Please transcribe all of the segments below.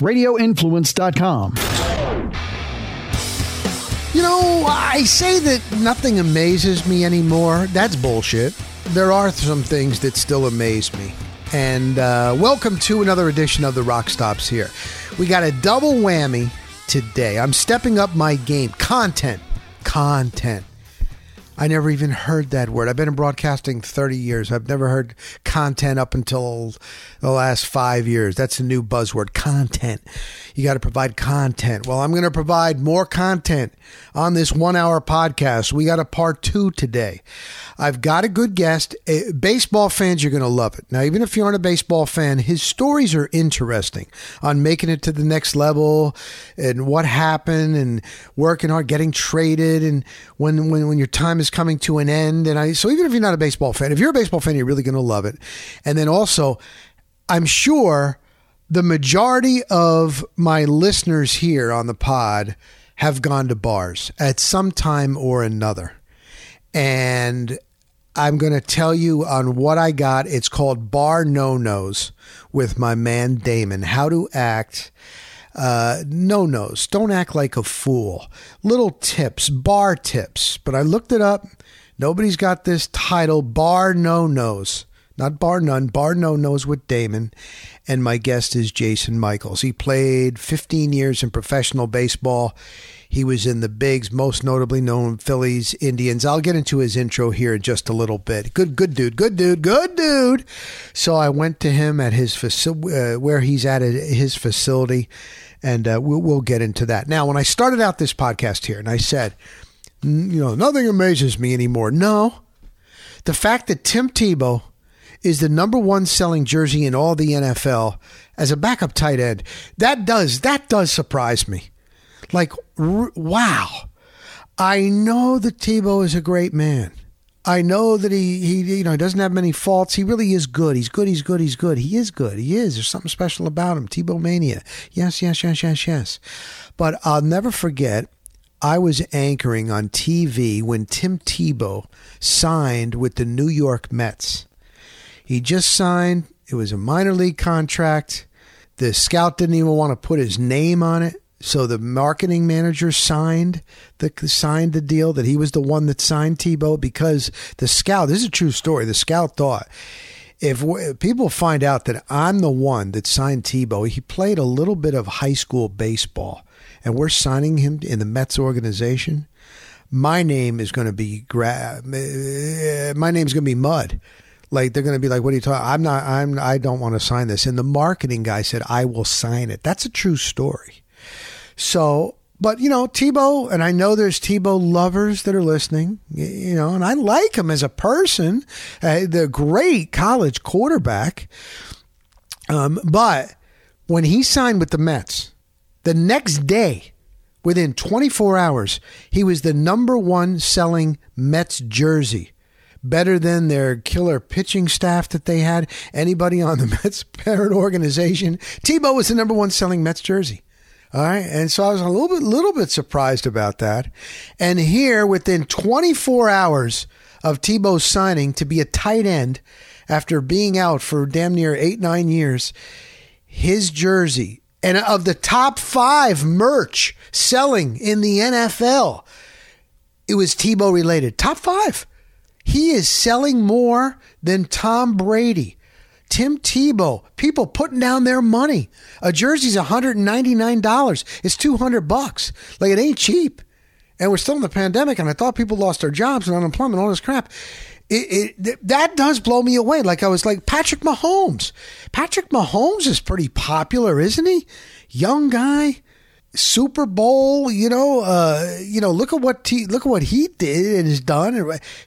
radioinfluence.com. You know, I say that nothing amazes me anymore. That's bullshit. There are some things that still amaze me. And uh, welcome to another edition of the Rock Stops here. We got a double whammy today. I'm stepping up my game. Content. Content. I never even heard that word. I've been in broadcasting 30 years. I've never heard content up until the last five years. That's a new buzzword content. You got to provide content. Well, I'm going to provide more content on this one hour podcast. We got a part two today. I've got a good guest. Uh, baseball fans, you're going to love it. Now, even if you aren't a baseball fan, his stories are interesting on making it to the next level and what happened and working hard, getting traded, and when, when, when your time is coming to an end. And I, so even if you're not a baseball fan, if you're a baseball fan, you're really going to love it. And then also, I'm sure the majority of my listeners here on the pod have gone to bars at some time or another. And I'm going to tell you on what I got. It's called Bar No Nos with my man Damon. How to act uh, no nos. Don't act like a fool. Little tips, bar tips. But I looked it up. Nobody's got this title, Bar No Nos. Not Bar None, Bar No Nos with Damon. And my guest is Jason Michaels. He played 15 years in professional baseball. He was in the bigs, most notably known Phillies, Indians. I'll get into his intro here in just a little bit. Good, good dude, good dude, good dude. So I went to him at his facility, uh, where he's at his facility, and uh, we'll, we'll get into that. Now, when I started out this podcast here, and I said, you know, nothing amazes me anymore. No, the fact that Tim Tebow is the number one selling jersey in all the NFL as a backup tight end, that does that does surprise me. Like, r- wow. I know that Tebow is a great man. I know that he, he, you know, he doesn't have many faults. He really is good. He's good. He's good. He's good. He is good. He is. There's something special about him. Tebow mania. Yes, yes, yes, yes, yes. But I'll never forget. I was anchoring on TV when Tim Tebow signed with the New York Mets. He just signed. It was a minor league contract. The scout didn't even want to put his name on it. So the marketing manager signed the signed the deal that he was the one that signed Tebow because the scout. This is a true story. The scout thought if, if people find out that I'm the one that signed Tebow, he played a little bit of high school baseball, and we're signing him in the Mets organization. My name is going to be gra- my name's going to be mud like they're going to be like, "What are you talking?" I'm not. I'm. I don't want to sign this. And the marketing guy said, "I will sign it." That's a true story. So, but you know, Tebow, and I know there's Tebow lovers that are listening, you know, and I like him as a person, uh, the great college quarterback. Um, but when he signed with the Mets, the next day, within 24 hours, he was the number one selling Mets jersey. Better than their killer pitching staff that they had. Anybody on the Mets parent organization. Tebow was the number one selling Mets jersey. All right. And so I was a little bit, little bit surprised about that. And here, within 24 hours of Tebow's signing to be a tight end after being out for damn near eight, nine years, his jersey and of the top five merch selling in the NFL, it was Tebow related. Top five. He is selling more than Tom Brady. Tim Tebow, people putting down their money. A jersey's $199. It's 200 bucks. Like it ain't cheap. And we're still in the pandemic and I thought people lost their jobs and unemployment, all this crap. It, it, that does blow me away. Like I was like Patrick Mahomes. Patrick Mahomes is pretty popular, isn't he? Young guy, Super Bowl, you know, uh, you know, look at what T, look at what he did and has done.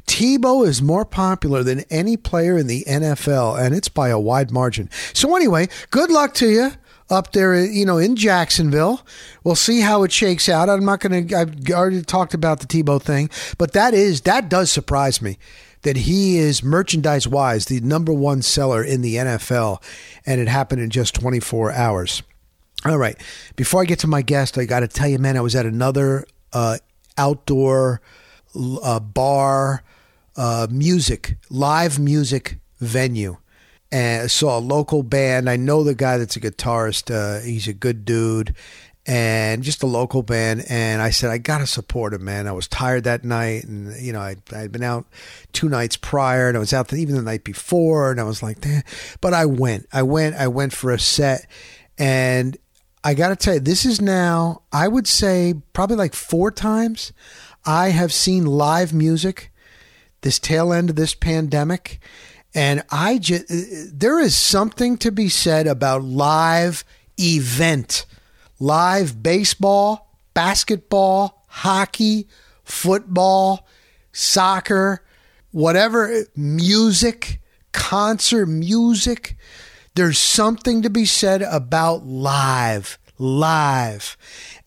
Tebow is more popular than any player in the NFL, and it's by a wide margin. So anyway, good luck to you up there, you know, in Jacksonville. We'll see how it shakes out. I'm not going to. I've already talked about the Tebow thing, but that is that does surprise me that he is merchandise wise the number one seller in the NFL, and it happened in just 24 hours. All right. Before I get to my guest, I got to tell you, man, I was at another uh, outdoor uh, bar, uh, music, live music venue. and I saw a local band. I know the guy that's a guitarist. Uh, he's a good dude and just a local band. And I said, I got to support him, man. I was tired that night. And, you know, I, I'd been out two nights prior and I was out the, even the night before. And I was like, Damn. but I went, I went, I went for a set. And I got to tell you, this is now, I would say, probably like four times I have seen live music this tail end of this pandemic. And I just, there is something to be said about live event live baseball, basketball, hockey, football, soccer, whatever, music, concert music. There's something to be said about live, live.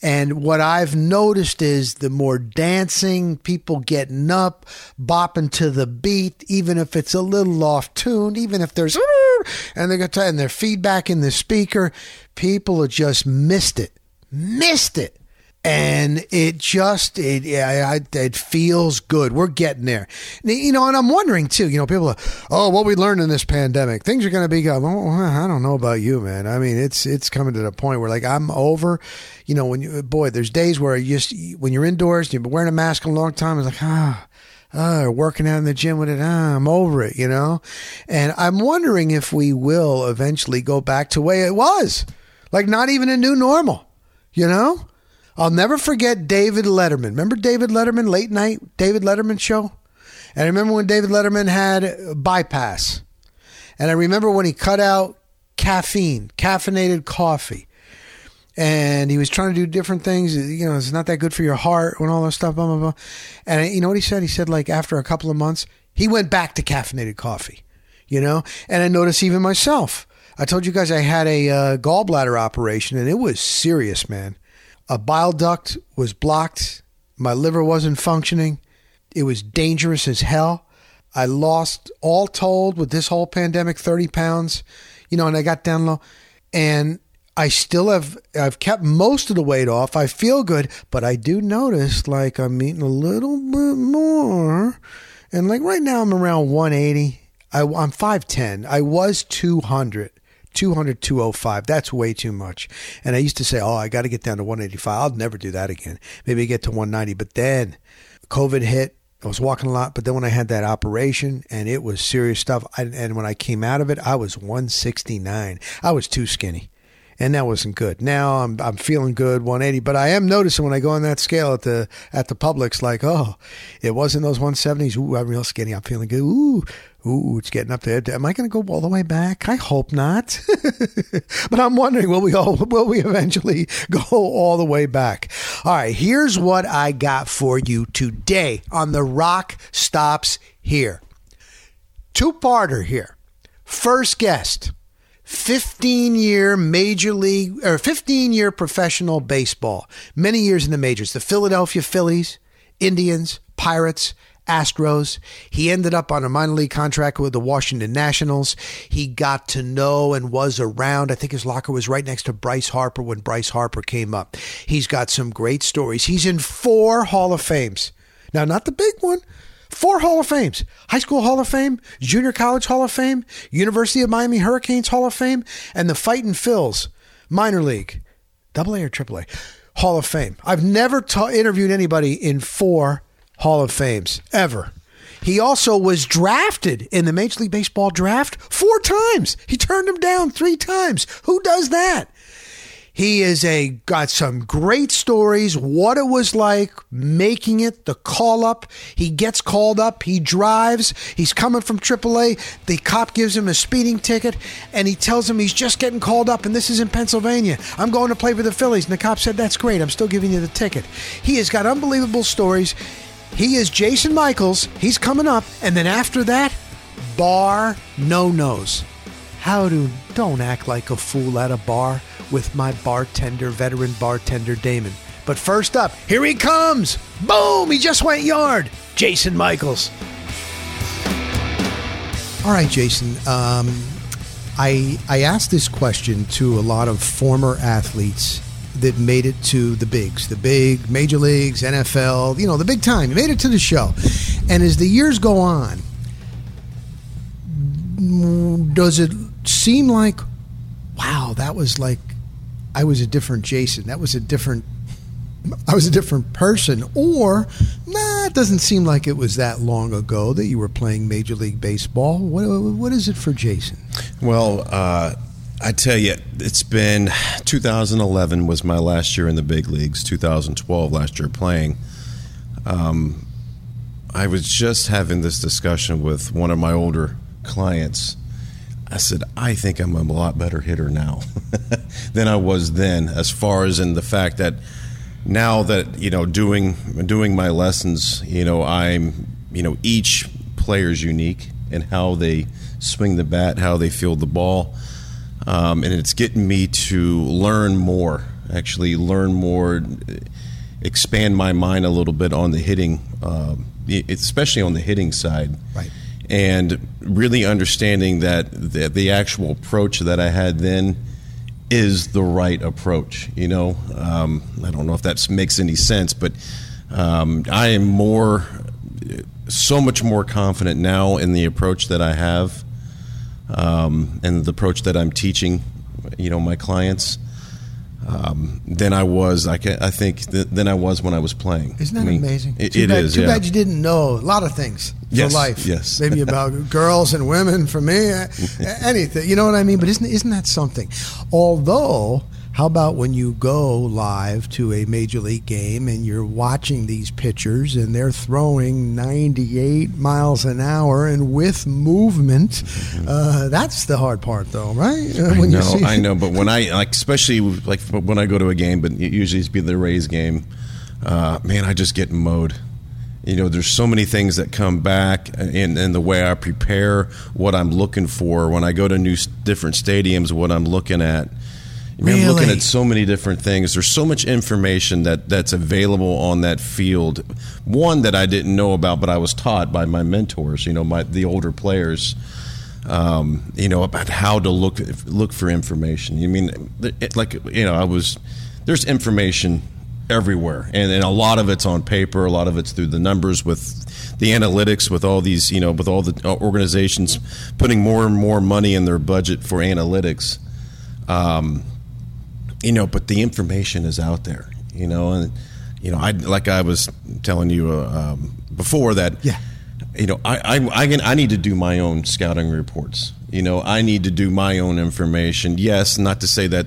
And what I've noticed is the more dancing, people getting up, bopping to the beat, even if it's a little off tuned, even if there's and they got and their feedback in the speaker, people have just missed it, missed it and it just it it feels good. We're getting there, you know. And I'm wondering too. You know, people are, oh, what we learned in this pandemic, things are going to be good. Well, I don't know about you, man. I mean, it's it's coming to the point where like I'm over. You know, when you boy, there's days where you just when you're indoors, you've been wearing a mask a long time. It's like ah. Oh, working out in the gym with it. Ah, I'm over it, you know? And I'm wondering if we will eventually go back to way it was. Like not even a new normal, you know? I'll never forget David Letterman. Remember David Letterman, late night David Letterman show? And I remember when David Letterman had bypass. And I remember when he cut out caffeine, caffeinated coffee. And he was trying to do different things. You know, it's not that good for your heart and all that stuff, blah, blah, blah. And you know what he said? He said, like, after a couple of months, he went back to caffeinated coffee, you know? And I noticed even myself. I told you guys I had a uh, gallbladder operation and it was serious, man a bile duct was blocked. My liver wasn't functioning. It was dangerous as hell. I lost, all told, with this whole pandemic, 30 pounds, you know, and I got down low. And I still have, I've kept most of the weight off. I feel good, but I do notice like I'm eating a little bit more. And like right now, I'm around 180. I, I'm 5'10. I was 200. 200, 205. That's way too much. And I used to say, oh, I got to get down to 185. I'll never do that again. Maybe get to 190. But then COVID hit. I was walking a lot, but then when I had that operation and it was serious stuff, I, and when I came out of it, I was 169. I was too skinny and that wasn't good. Now I'm I'm feeling good, 180, but I am noticing when I go on that scale at the at the Publix, like, oh, it wasn't those 170s. Ooh, I'm real skinny. I'm feeling good. Ooh, Ooh, it's getting up there. Am I going to go all the way back? I hope not. but I'm wondering, will we all, will we eventually go all the way back? All right, here's what I got for you today on the Rock Stops Here. Two-parter here. First guest, 15 year major league or 15 year professional baseball, many years in the majors. The Philadelphia Phillies, Indians, Pirates, Astros. He ended up on a minor league contract with the Washington Nationals. He got to know and was around. I think his locker was right next to Bryce Harper when Bryce Harper came up. He's got some great stories. He's in four Hall of Fames. Now, not the big one. Four Hall of Fames High School Hall of Fame, Junior College Hall of Fame, University of Miami Hurricanes Hall of Fame, and the Fighting Phils Minor League, double A or triple A Hall of Fame. I've never ta- interviewed anybody in four Hall of Fames ever. He also was drafted in the Major League Baseball draft four times. He turned him down three times. Who does that? He is a got some great stories, what it was like making it, the call up. He gets called up, he drives, he's coming from AAA. The cop gives him a speeding ticket and he tells him he's just getting called up and this is in Pennsylvania. I'm going to play for the Phillies. And the cop said, That's great, I'm still giving you the ticket. He has got unbelievable stories. He is Jason Michaels. He's coming up. And then after that, bar no nos. How to don't act like a fool at a bar with my bartender, veteran bartender Damon. But first up, here he comes. Boom! He just went yard. Jason Michaels. All right, Jason. Um, I I asked this question to a lot of former athletes that made it to the bigs, the big major leagues, NFL, you know, the big time. You made it to the show. And as the years go on, does it seem like, wow, that was like, I was a different Jason. That was a different, I was a different person. Or, nah, it doesn't seem like it was that long ago that you were playing Major League Baseball. What, what is it for Jason? Well, uh, I tell you, it's been 2011 was my last year in the big leagues. 2012 last year playing. Um, I was just having this discussion with one of my older clients. I said, I think I'm a lot better hitter now than I was then, as far as in the fact that now that you know doing doing my lessons, you know, I'm you know each player's unique in how they swing the bat, how they field the ball um, and it's getting me to learn more. Actually, learn more, expand my mind a little bit on the hitting, uh, especially on the hitting side. Right. And really understanding that the, the, actual approach that I had then is the right approach. You know, um, I don't know if that makes any sense, but um, I am more, so much more confident now in the approach that I have um, and the approach that I'm teaching, you know, my clients. Um, than I was. I, can, I think th- than I was when I was playing. Isn't that I mean, amazing? It, too it bad, is, Too yeah. bad you didn't know a lot of things yes, for life. Yes, maybe about girls and women. For me, anything. You know what I mean? But isn't isn't that something? Although how about when you go live to a major league game and you're watching these pitchers and they're throwing 98 miles an hour and with movement? Mm-hmm. Uh, that's the hard part, though, right? Uh, I know, I know. But when I like, especially like when I go to a game, but usually it's be the Rays game. Uh, man, I just get mode you know there's so many things that come back in, in the way i prepare what i'm looking for when i go to new different stadiums what i'm looking at I mean, really? I'm looking at so many different things. There's so much information that that's available on that field. One that I didn't know about, but I was taught by my mentors. You know, my the older players. Um, you know about how to look look for information. You mean it, like you know I was there's information everywhere, and, and a lot of it's on paper. A lot of it's through the numbers with the analytics, with all these you know with all the organizations putting more and more money in their budget for analytics. Um, you know, but the information is out there, you know, and you know, I like I was telling you uh, um, before that, yeah, you know, I, I I I need to do my own scouting reports. You know, I need to do my own information. Yes, not to say that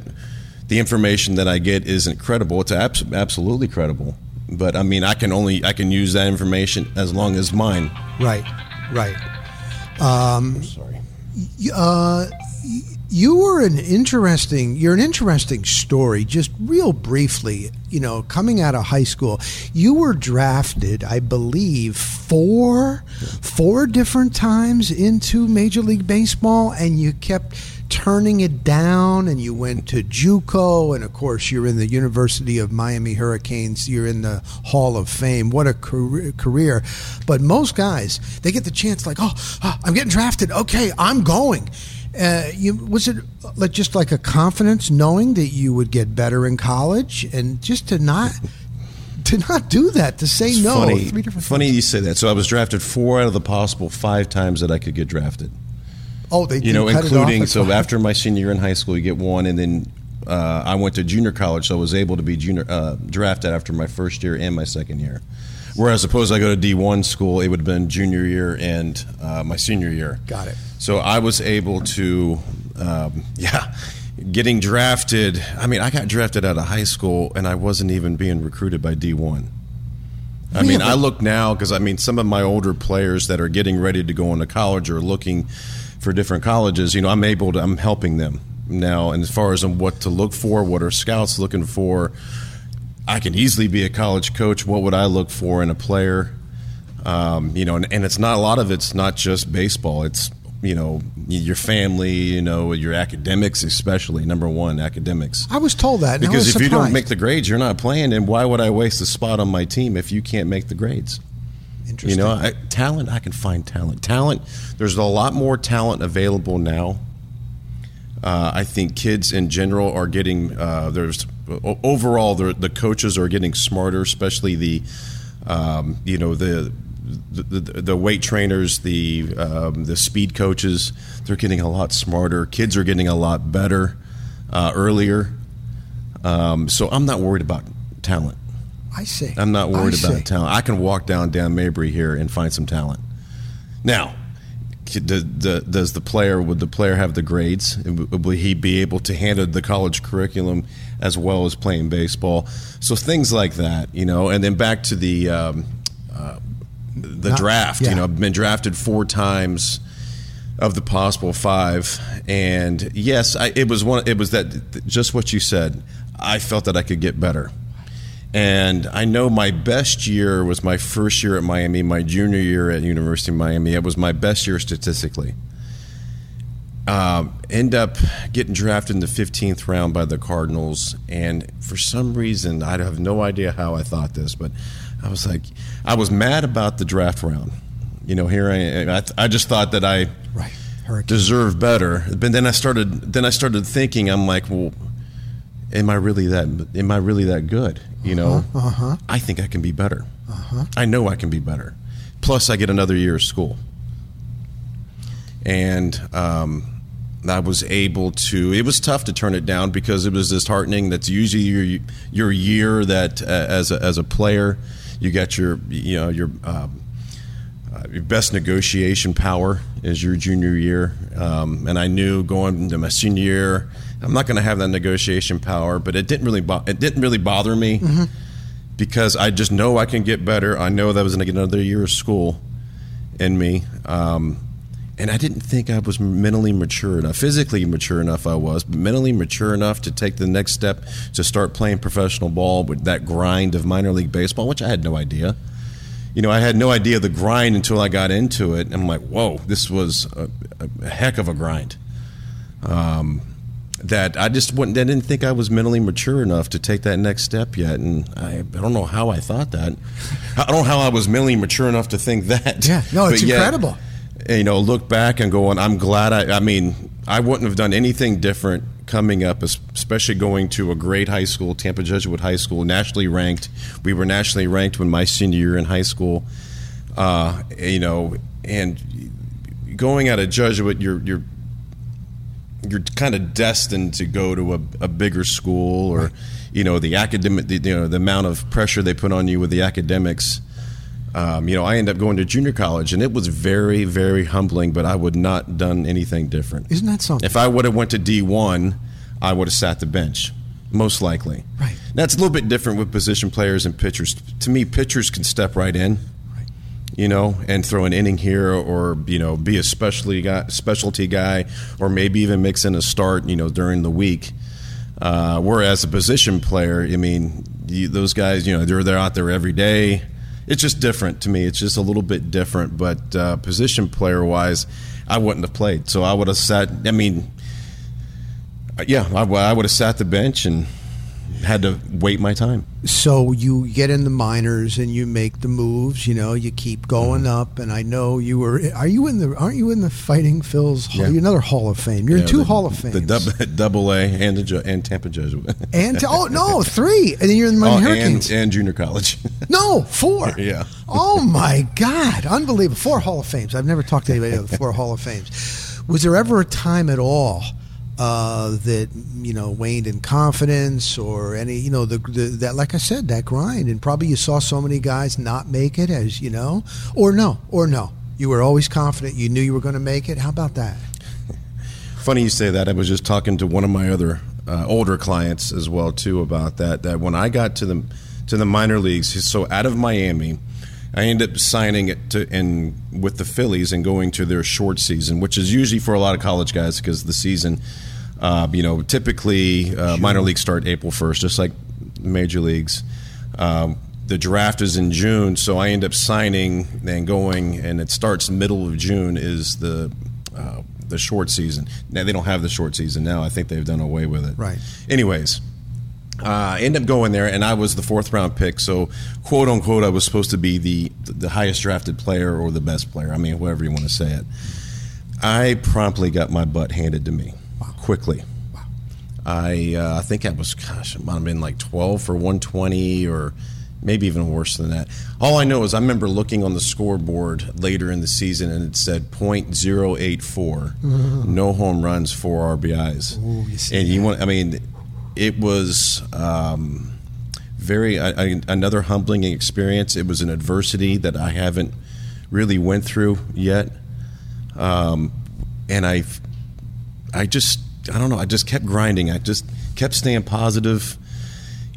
the information that I get isn't credible. It's abs- absolutely credible, but I mean, I can only I can use that information as long as mine. Right, right. Um, sorry. Uh, you were an interesting you're an interesting story just real briefly you know coming out of high school. You were drafted i believe four four different times into major league baseball and you kept turning it down and you went to JUCO and of course you're in the University of Miami Hurricanes. You're in the Hall of Fame. What a career but most guys they get the chance like oh, oh I'm getting drafted. Okay I'm going uh, you, was it like just like a confidence knowing that you would get better in college and just to not to not do that to say it's no? funny, funny you say that. So i was drafted four out of the possible five times that i could get drafted. Oh they you know including so after my senior year in high school you get one and then uh, I went to junior college, so I was able to be junior uh, drafted after my first year and my second year. Whereas suppose I go to D1 school, it would have been junior year and uh, my senior year. Got it. So I was able to, um, yeah, getting drafted. I mean, I got drafted out of high school and I wasn't even being recruited by D1. I mean, I look now because I mean, some of my older players that are getting ready to go into college or looking for different colleges. You know, I'm able to, I'm helping them now. And as far as what to look for, what are scouts looking for, I can easily be a college coach. What would I look for in a player? Um, you know, and, and, it's not a lot of it's not just baseball. It's you know your family, you know your academics, especially number one academics. I was told that because if surprised. you don't make the grades, you're not playing. And why would I waste a spot on my team if you can't make the grades? Interesting. You know, I, talent. I can find talent. Talent. There's a lot more talent available now. Uh, I think kids in general are getting uh, there's overall the the coaches are getting smarter, especially the um, you know the the, the, the weight trainers, the um, the speed coaches, they're getting a lot smarter. Kids are getting a lot better uh, earlier. Um, so I'm not worried about talent. I see. I'm not worried I about see. talent. I can walk down Dale Mabry here and find some talent. Now, does, does the player would the player have the grades? Will he be able to handle the college curriculum as well as playing baseball? So things like that, you know. And then back to the um, uh, the Not- draft. yeah. You know, I've been drafted four times of the possible five, and yes, I, it was one. It was that just what you said. I felt that I could get better. And I know my best year was my first year at Miami, my junior year at University of Miami. It was my best year statistically. Um, end up getting drafted in the 15th round by the Cardinals, and for some reason, I have no idea how I thought this, but I was like, I was mad about the draft round. You know, here I, am. I, I just thought that I Right. Deserve better. But then I started then I started thinking I'm like, well, am I really that am I really that good? You know? uh-huh. I think I can be better. I know I can be better. Plus I get another year of school. And um, I was able to. It was tough to turn it down because it was disheartening. That's usually your your year that uh, as a, as a player, you got your you know your um, uh, your best negotiation power is your junior year. Um, and I knew going into my senior year, I'm not going to have that negotiation power. But it didn't really bo- it didn't really bother me because I just know I can get better. I know that was going to get another year of school in me. Um, and I didn't think I was mentally mature enough, physically mature enough. I was, but mentally mature enough to take the next step to start playing professional ball with that grind of minor league baseball, which I had no idea. You know, I had no idea the grind until I got into it. I'm like, whoa, this was a, a heck of a grind. Um, that I just wouldn't, I didn't think I was mentally mature enough to take that next step yet. And I, I don't know how I thought that. I don't know how I was mentally mature enough to think that. Yeah, no, it's yet, incredible. you know, look back and go on, I'm glad I, I mean, I wouldn't have done anything different coming up, especially going to a great high school, Tampa Jesuit High School, nationally ranked. We were nationally ranked when my senior year in high school. Uh, you know, and going out of Jesuit, you're, you're, you're kind of destined to go to a, a bigger school or, you know, the academic, the, you know, the amount of pressure they put on you with the academics. Um, you know, I ended up going to junior college, and it was very, very humbling. But I would not done anything different. Isn't that something? If I would have went to D one, I would have sat the bench, most likely. Right. That's a little bit different with position players and pitchers. To me, pitchers can step right in, you know, and throw an inning here, or you know, be a specialty guy, specialty guy, or maybe even mix in a start, you know, during the week. Uh, whereas a position player, I mean, you, those guys, you know, they're they're out there every day. It's just different to me. It's just a little bit different. But uh, position player wise, I wouldn't have played. So I would have sat. I mean, yeah, I, I would have sat the bench and had to wait my time. so you get in the minors and you make the moves. You know, you keep going Mm-hmm. up. And I know you were. Are you in the? Aren't you in the Fighting Phil's? Yeah. You're another Hall of Fame. You're in two the- Hall of Fames. The dub, double A and the and Tampa Jesuit. and oh no, three. And then you're in the Oh, Miami and, Hurricanes. and junior college. no, four. Yeah. Oh my God, unbelievable! Four Hall of Fames. I've never talked to anybody about the four Hall of Fames. Was there ever a time at all? Uh, that you know waned in confidence or any you know the, the that like I said that grind. And probably you saw so many guys not make it as you know. Or no or no. You were always confident. You knew you were going to make it. How about that? Funny you say that. I was just talking to one of my other uh, older clients as well too about that. That when I got to the to the minor leagues, so out of Miami, I ended up signing it to in with the Phillies and going to their short season, which is usually for a lot of college guys because the season, uh, you know, typically uh, minor leagues start April first, just like major leagues. Um, the draft is in June, so I end up signing and going, and it starts middle of June. Is the uh, the short season. Now they don't have the short season now. I think they've done away with it. Right. Anyways, uh, I ended up going there, and I was the fourth round pick. So, quote unquote, I was supposed to be the the highest drafted player or the best player. I mean, whoever you want to say it. I promptly got my butt handed to me quickly. I uh, I think I was gosh, it might have been like twelve for one twenty or maybe even worse than that. All I know is I remember looking on the scoreboard later in the season and it said .084, no home runs, four RBIs. Ooh, you and you want, I mean, it was um, very I, I, another humbling experience. It was an adversity that I haven't really went through yet, um, and I, I just I don't know. I just kept grinding. I just kept staying positive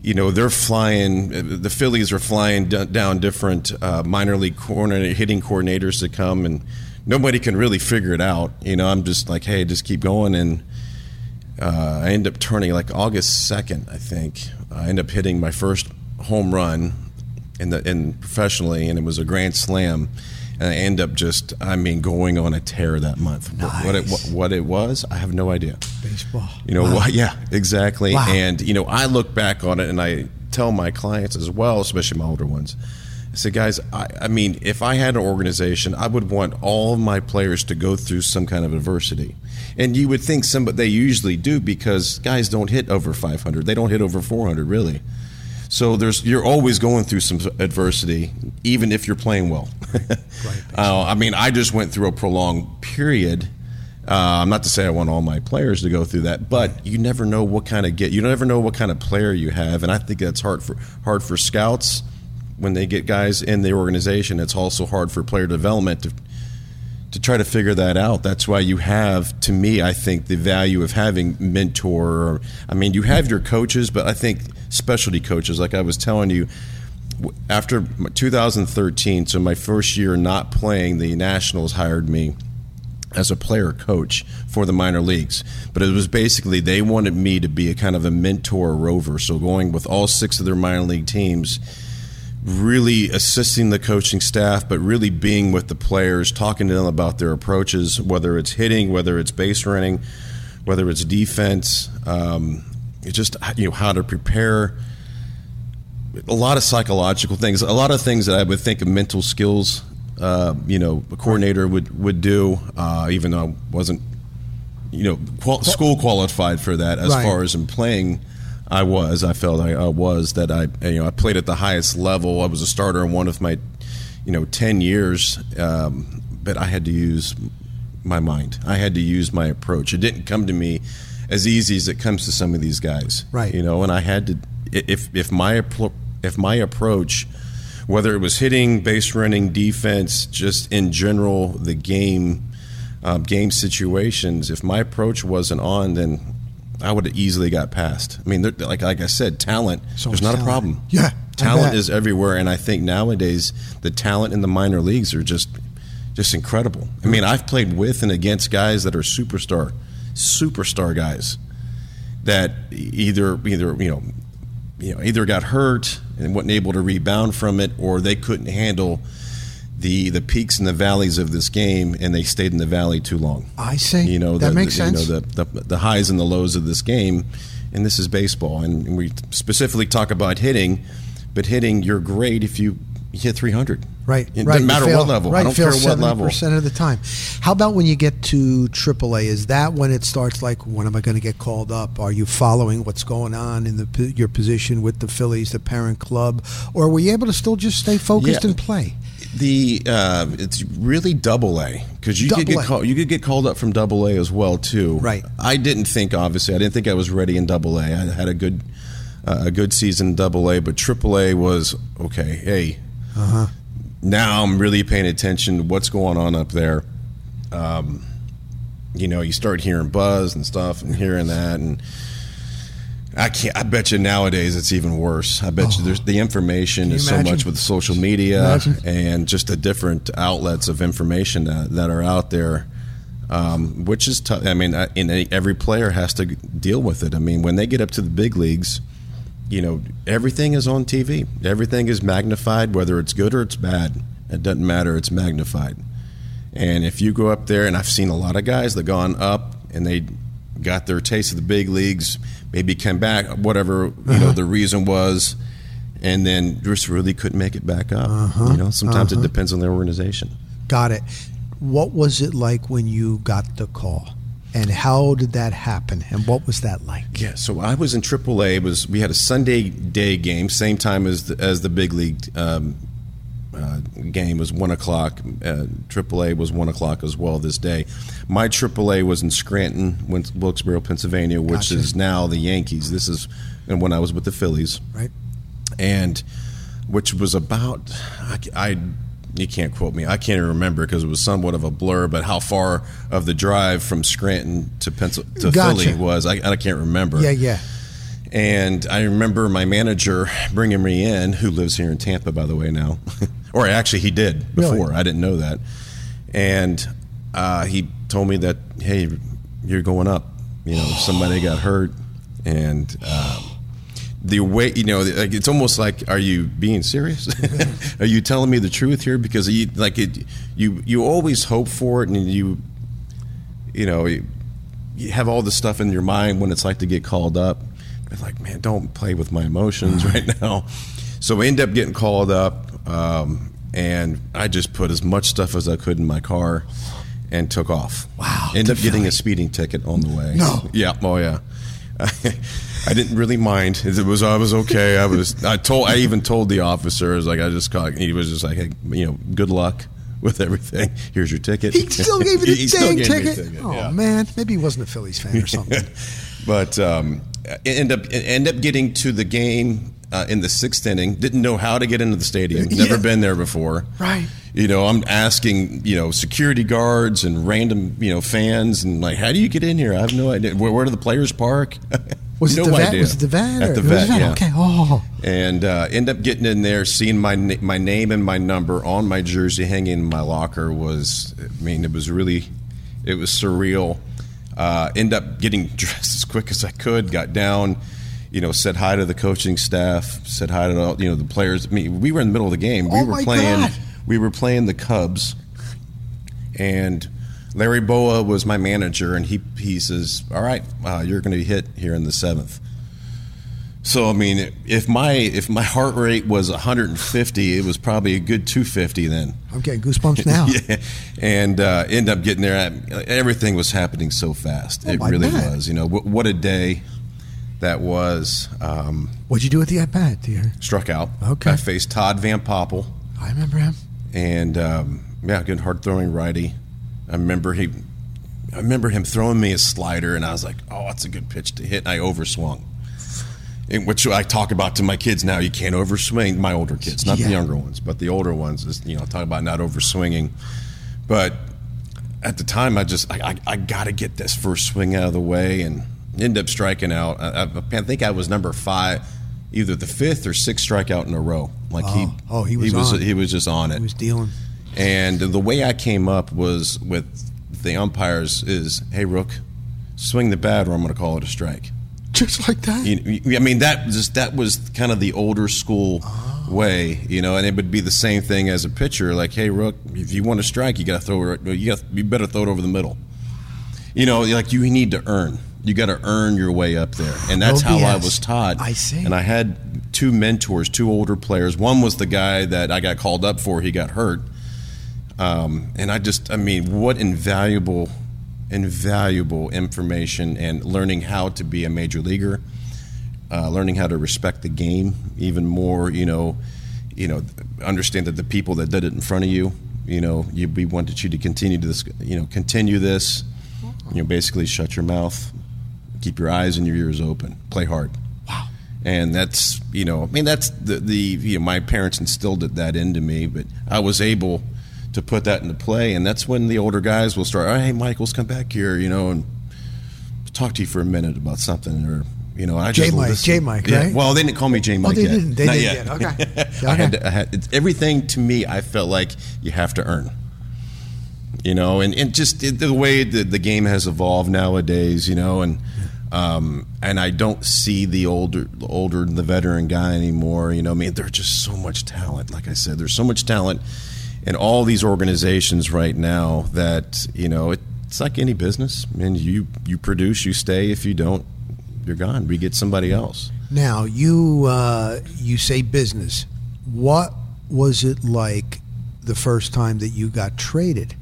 you know they're flying. The Phillies are flying down different uh, minor league corner hitting coordinators to come, and nobody can really figure it out. You know, I'm just like, hey, just keep going, and uh, I end up turning like August second, I think. I end up hitting my first home run in the in professionally, and it was a grand slam. And I end up just, I mean, going on a tear that month. What- What, it, what, what it was, I have no idea. Baseball. You know, Wow. yeah, exactly. Wow. And you know, I look back on it and I tell my clients as well, especially my older ones. I say, guys, I, I mean, if I had an organization, I would want all of my players to go through some kind of adversity. And you would think some, but they usually do because guys don't hit over 500. They don't hit over 400, really. So there's you're always going through some adversity, even if you're playing well. uh, I mean, I just went through a prolonged period. Uh, I'm not to say I want all my players to go through that, but you never know what kind of get. You never know what kind of player you have, and I think that's hard for hard for scouts when they get guys in the organization. It's also hard for player development to to try to figure that out. That's why you have, to me, I think the value of having mentor. Or, I mean, you have your coaches, but I think specialty coaches, like I was telling you, after 2013, so my first year not playing, the Nationals hired me as a player coach for the minor leagues. But it was basically they wanted me to be a kind of a mentor rover. So going with all six of their minor league teams really assisting the coaching staff, but really being with the players, talking to them about their approaches, whether it's hitting, whether it's base running, whether it's defense, um, it's just you know how to prepare. A lot of psychological things, a lot of things that I would think of mental skills. Uh, you know, a coordinator would would do, uh, even though I wasn't, you know, qual- school qualified for that. As Right. far as in playing, I was. I felt I, I was that I you know I played at the highest level. I was a starter in one of my you know ten years, um, but I had to use my mind. I had to use my approach. It didn't come to me as easy as it comes to some of these guys, Right. You know, and I had to if if my if my approach. Whether it was hitting, base running, defense, just in general, the game, um, game situations. If my approach wasn't on, then I would have easily got past. I mean, like like I said, talent. So there's not a problem. Yeah, talent is everywhere, and I think nowadays the talent in the minor leagues are just just incredible. I mean, I've played with and against guys that are superstar, superstar guys that either either you know you know either got hurt and wasn't able to rebound from it, or they couldn't handle the the peaks and the valleys of this game, and they stayed in the valley too long. I see. You know that the, makes the- sense. You know the, the the highs and the lows of this game, and this is baseball, and we specifically talk about hitting, but hitting you're great if you hit 300. Right, It right. doesn't matter fail- what level. Right, I don't care what level. percent of the time. How about when you get to AAA? Is that when it starts? Like, when am I going to get called up? Are you following what's going on in the your position with the Phillies, the parent club, or were you able to still just stay focused Yeah. and play? The uh, it's really double A because you could get called you could get called up from double A as well too. Right. I didn't think obviously I didn't think I was ready in double A. I had a good uh, a good season in double A, but triple A was okay. Hey, Uh-huh. now I'm really paying attention to what's going on up there. Um, you know, you start hearing buzz and stuff and hearing that and. I can't. I bet you nowadays it's even worse. I bet you there's the information Oh. is so much with social media and just the different outlets of information that, that are out there, um, which is tough. I mean, I- in a, every player has to deal with it. I mean, when they get up to the big leagues, you know, everything is on TV. Everything is magnified, whether it's good or it's bad. It doesn't matter. It's magnified. And if you go up there, and I've seen a lot of guys that gone up and they got their taste of the big leagues, maybe came back, whatever you know uh-huh. the reason was, and then just really couldn't make it back up. You uh-huh. know, sometimes it uh-huh. depends on their organization. Got it. What was it like when you got the call? And how did that happen? And what was that like? Yeah, so I was in AAA. It was we had a Sunday day game, same time as the, as the big league um, uh, game was one o'clock. Uh, AAA was one o'clock as well this day. My AAA was in Scranton, Wilkes-Barre, Pennsylvania, which Gotcha. is now the Yankees. This is and when I was with the Phillies, Right. and which was about I, I you can't quote me. I can't even remember because it was somewhat of a blur. But how far of the drive from Scranton to Pencil to Gotcha. Philly was, I, I can't remember. Yeah, yeah. And I remember my manager bringing me in, who lives here in Tampa, by the way, now. or actually, he did Really? before. I didn't know that. And uh, he told me that, hey, you're going up. You know, somebody got hurt. And um, the way, you know, like, it's almost like, are you being serious? are you telling me the truth here? Because you, like, it, you, you always hope for it and you, you know, you, you have all this stuff in your mind when it's like to get called up. But like, man, don't play with my emotions right now. So we end up getting called up, um, and I just put as much stuff as I could in my car and took off. Wow, End up getting a speeding ticket on the way. No. Yeah. Oh yeah. I didn't really mind. It was I was okay. I was I told I even told the officer I was like I just called. He was just like hey, you know good luck with everything. Here's your ticket. He still gave you the He dang gave me a ticket. ticket, Oh yeah. man, maybe he wasn't a Phillies fan or something. but um, end up end up getting to the game uh, in the sixth inning. Didn't know how to get into the stadium. Never Yeah. been there before. Right. You know, I'm asking you know security guards and random you know fans and like, how do you get in here? I have no idea. Where, where do the players park? Was no it the vet? Was it the vet? At or- the was vet. Yeah. Okay. Oh, And uh, end up getting in there, seeing my my name and my number on my jersey hanging in my locker was, I mean, it was really, it was surreal. Uh, end up getting dressed as quick as I could. Got down, you know, said hi to the coaching staff, said hi to all, you know the players. I mean, we were in the middle of the game. We Oh, were playing, God. we were playing the Cubs, and Larry Bowa was my manager, and he he says, "All right, uh, you're going to be hit here in the seventh. So I mean, if my if my heart rate was 150, it was probably a good 250 then. I'm getting goosebumps now. Yeah, and uh, end up getting there. Everything was happening so fast. it Oh, I really bet. was. You know, what, what a day that was. Um, What'd you do with the bat, dear? struck out. Okay. I faced Todd Van Poppel, I remember him. and um, yeah, good hard throwing righty. I remember he. I remember him throwing me a slider, and I was like, "Oh, that's a good pitch to hit." And I overswung. Which I talk about to my kids now. You can't overswing. My older kids, not Yeah. the younger ones, but the older ones. Is, you know, talk about not overswinging. But at the time, I just I, I, I got to get this first swing out of the way, and end up striking out. I, I, think I was number five, either the fifth or sixth strikeout in a row. Like he, Oh. Oh, he was he was he was just on it. He was dealing. And the way I came up was with the umpires is, hey, Rook, swing the bat or I'm going to call it a strike. Just like that. You, I mean, that just that was kind of the older school Oh. way, you know, and it would be the same thing as a pitcher. Like, hey, Rook, if you want to strike, you got to throw it. You got you better throw it over the middle. You know, like you need to earn. You got to earn your way up there, and that's No how I was taught. I see. And I had two mentors, two older players. One was the guy that I got called up for. He got hurt, um, and I just, I mean, what invaluable, invaluable information and learning how to be a major leaguer, uh, learning how to respect the game even more. You know, you know, understand that the people that did it in front of you, you know, you we wanted you to continue to this, you know, continue this. You know, basically shut your mouth, keep your eyes and your ears open, play hard wow. and that's you know I mean that's the the you know, my parents instilled it, that into me, but I was able to put that into play, and that's when the older guys will start. Oh, hey, Michaels come back here, you know, and talk to you for a minute about something, or you know, I just J-Mike, listen. J-Mike, Yeah, right? Well, they didn't call me J Mike they yet. didn't. They Not didn't yet. yet. Okay. I had, Okay. to, I had it's, everything to me. I felt like you have to earn you know, and, and just it- the way the, the game has evolved nowadays, you know, and um, and I don't see the older, the older, the veteran guy anymore. You know, I mean, there's just so much talent. Like I said, there's so much talent in all these organizations right now that you know it, it's like any business. And you you produce, you stay. If you don't, you're gone. We get somebody else. Now you uh, you say business. What was it like the first time that you got traded?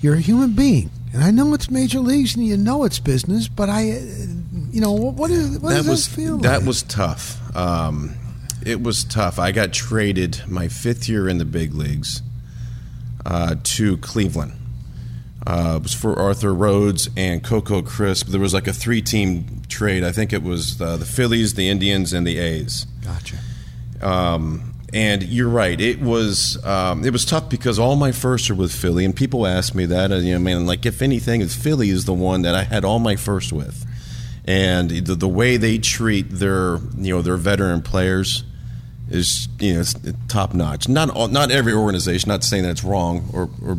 You're a human being. And I know it's major leagues, and you know it's business, but I, you know, what, what is what that does was that feel that like? was tough. Um, it was tough. I got traded my fifth year in the big leagues uh, to Cleveland. Uh, it was for Arthur Rhodes and Coco Crisp. There was like a three-team trade. I think it was uh, the Phillies, the Indians, and the A's. Gotcha. Um, and you're right. It was um, it was tough because all my firsts are with Philly, and people ask me that. And, you know, man, like if anything, Philly is the one that I had all my firsts with, and the, the way they treat their you know their veteran players is you know top notch. Not all, not every organization. Not saying that it's wrong or, or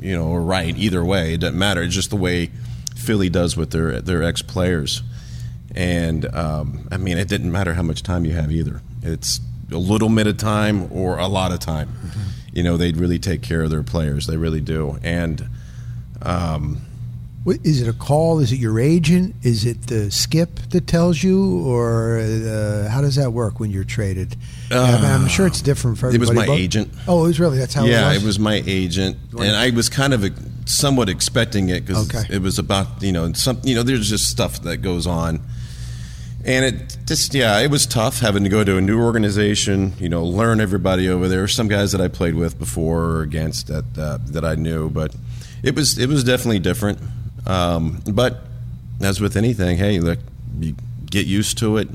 you know or right either way. It doesn't matter. It's just the way Philly does with their their ex players. And um, I mean, it didn't matter how much time you have either. It's a little bit of time or a lot of time. Mm-hmm. You know, they really take care of their players. They really do. And um, is it a call? Is it your agent? Is it the skip that tells you, or uh, how does that work when you're traded? I mean, I'm sure it's different for Uh, it was my but- agent. Oh, it was really that's how yeah, it was. Yeah, it was my agent, and I was kind of somewhat expecting it because Okay. it was about you know some you know there's just stuff that goes on, and it just yeah it was tough having to go to a new organization, you know, learn everybody over there. Some guys that I played with before or against that uh, that I knew, but it was it was definitely different. Um, but as with anything, hey, look, get used to it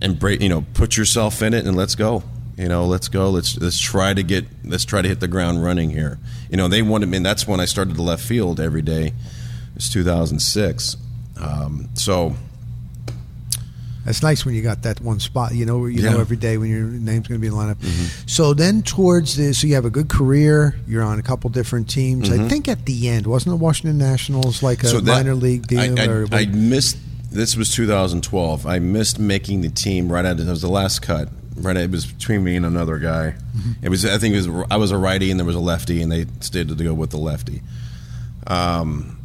and break, you know, put yourself in it and let's go. You know, let's go. Let's let's try to get let's try to hit the ground running here. You know, they wanted me. And that's when I started the left field every day. It's 2006. Um, so That's nice when you got that one spot. You know, you know Yeah. Mm-hmm. every day when your name's going to be in the lineup. So then towards the, so you have a good career. You're on a couple different teams. I think at the end, wasn't the Washington Nationals like a Mm-hmm. so that- minor league deal? I, I, or I missed. This was 2012. I missed making the team right at it was the last cut. Right, it was between me and another guy. It was. I think it was. I was a righty and there was a lefty, and they stayed to go with the lefty. Um,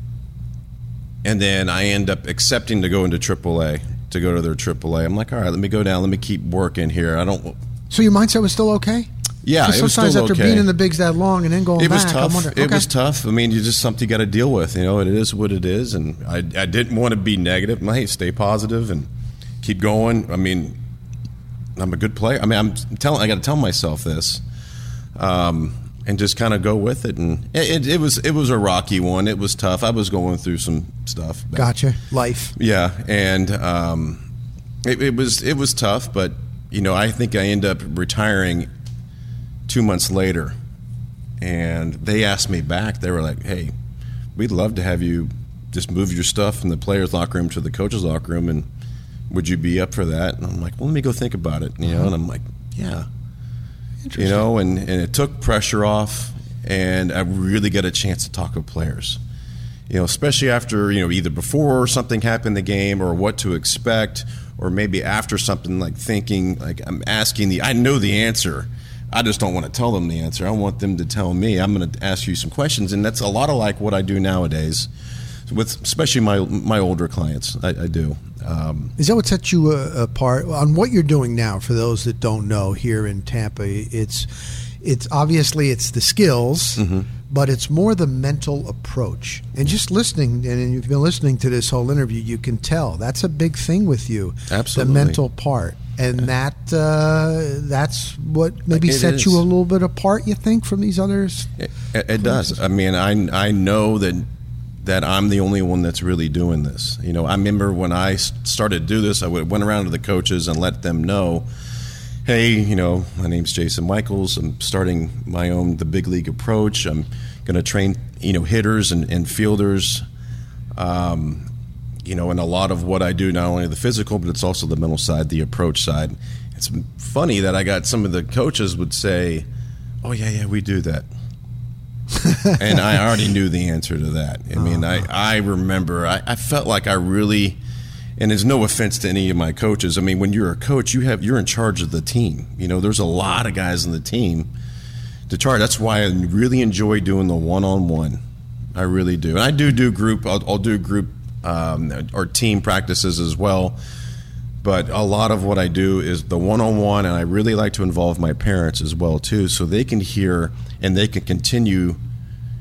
and then I end up accepting to go into AAA to go to their AAA. I'm like, all right, let me go down. Let me keep working here. I don't. so your mindset was still okay. Yeah, it was sometimes still after okay. being in the bigs that long and then going It was back, tough. I wonder, It was tough. I mean, you just something you got to deal with. You know, it is what it is, and I, I didn't want to be negative. Hey, stay positive and keep going. I mean, I'm a good player. I mean, I'm telling. I got to tell myself this, um, and just kind of go with it. And it, it, it was it was a rocky one. It was tough. I was going through some stuff. Gotcha. Life. yeah, and um, it, it was it was tough, but you know, I think I end up retiring two months later, and they asked me back. They were like, "Hey, we'd love to have you just move your stuff from the players' locker room to the coaches' locker room, and would you be up for that?" And I'm like, "Well, let me go think about it." You know, and I'm like, "Yeah." You know, and, and it took pressure off, and I really got a chance to talk with players you know, especially after you know either before something happened in the game or what to expect, or maybe after something like thinking like I'm asking the I know the answer, I just don't want to tell them the answer. I want them to tell me. I'm going to ask you some questions, and that's a lot of like what I do nowadays, with especially my my older clients. I, I do. Um, Is that what sets you uh, apart on what you're doing now? For those that don't know, here in Tampa, it's it's obviously it's the skills, Mm-hmm. but it's more the mental approach. And just listening, and you've been listening to this whole interview, you can tell that's a big thing with you. Absolutely. the mental part, and that uh, that's what maybe It sets is. you a little bit apart. You think from these others? It, it does. I mean, I I know that that I'm the only one that's really doing this. You know, I remember when I started to do this, I went around to the coaches and let them know, hey, you know, my name's Jason Michaels. I'm starting my own the big league approach. I'm going to train you know hitters and, and fielders. Um, you know, and a lot of what I do, not only the physical, but it's also the mental side, the approach side. It's funny that I got some of the coaches would say, "Oh yeah, yeah, we do that," and I already knew the answer to that. I mean, I I remember I, I felt like I really, and it's no offense to any of my coaches. I mean, when you're a coach, you have you're in charge of the team. You know, there's a lot of guys in the team to charge. That's why I really enjoy doing the one-on-one. I really do, and I do do group. I'll, I'll do group um, or team practices as well. But a lot of what I do is the one-on-one, and I really like to involve my parents as well too, so they can hear and they can continue,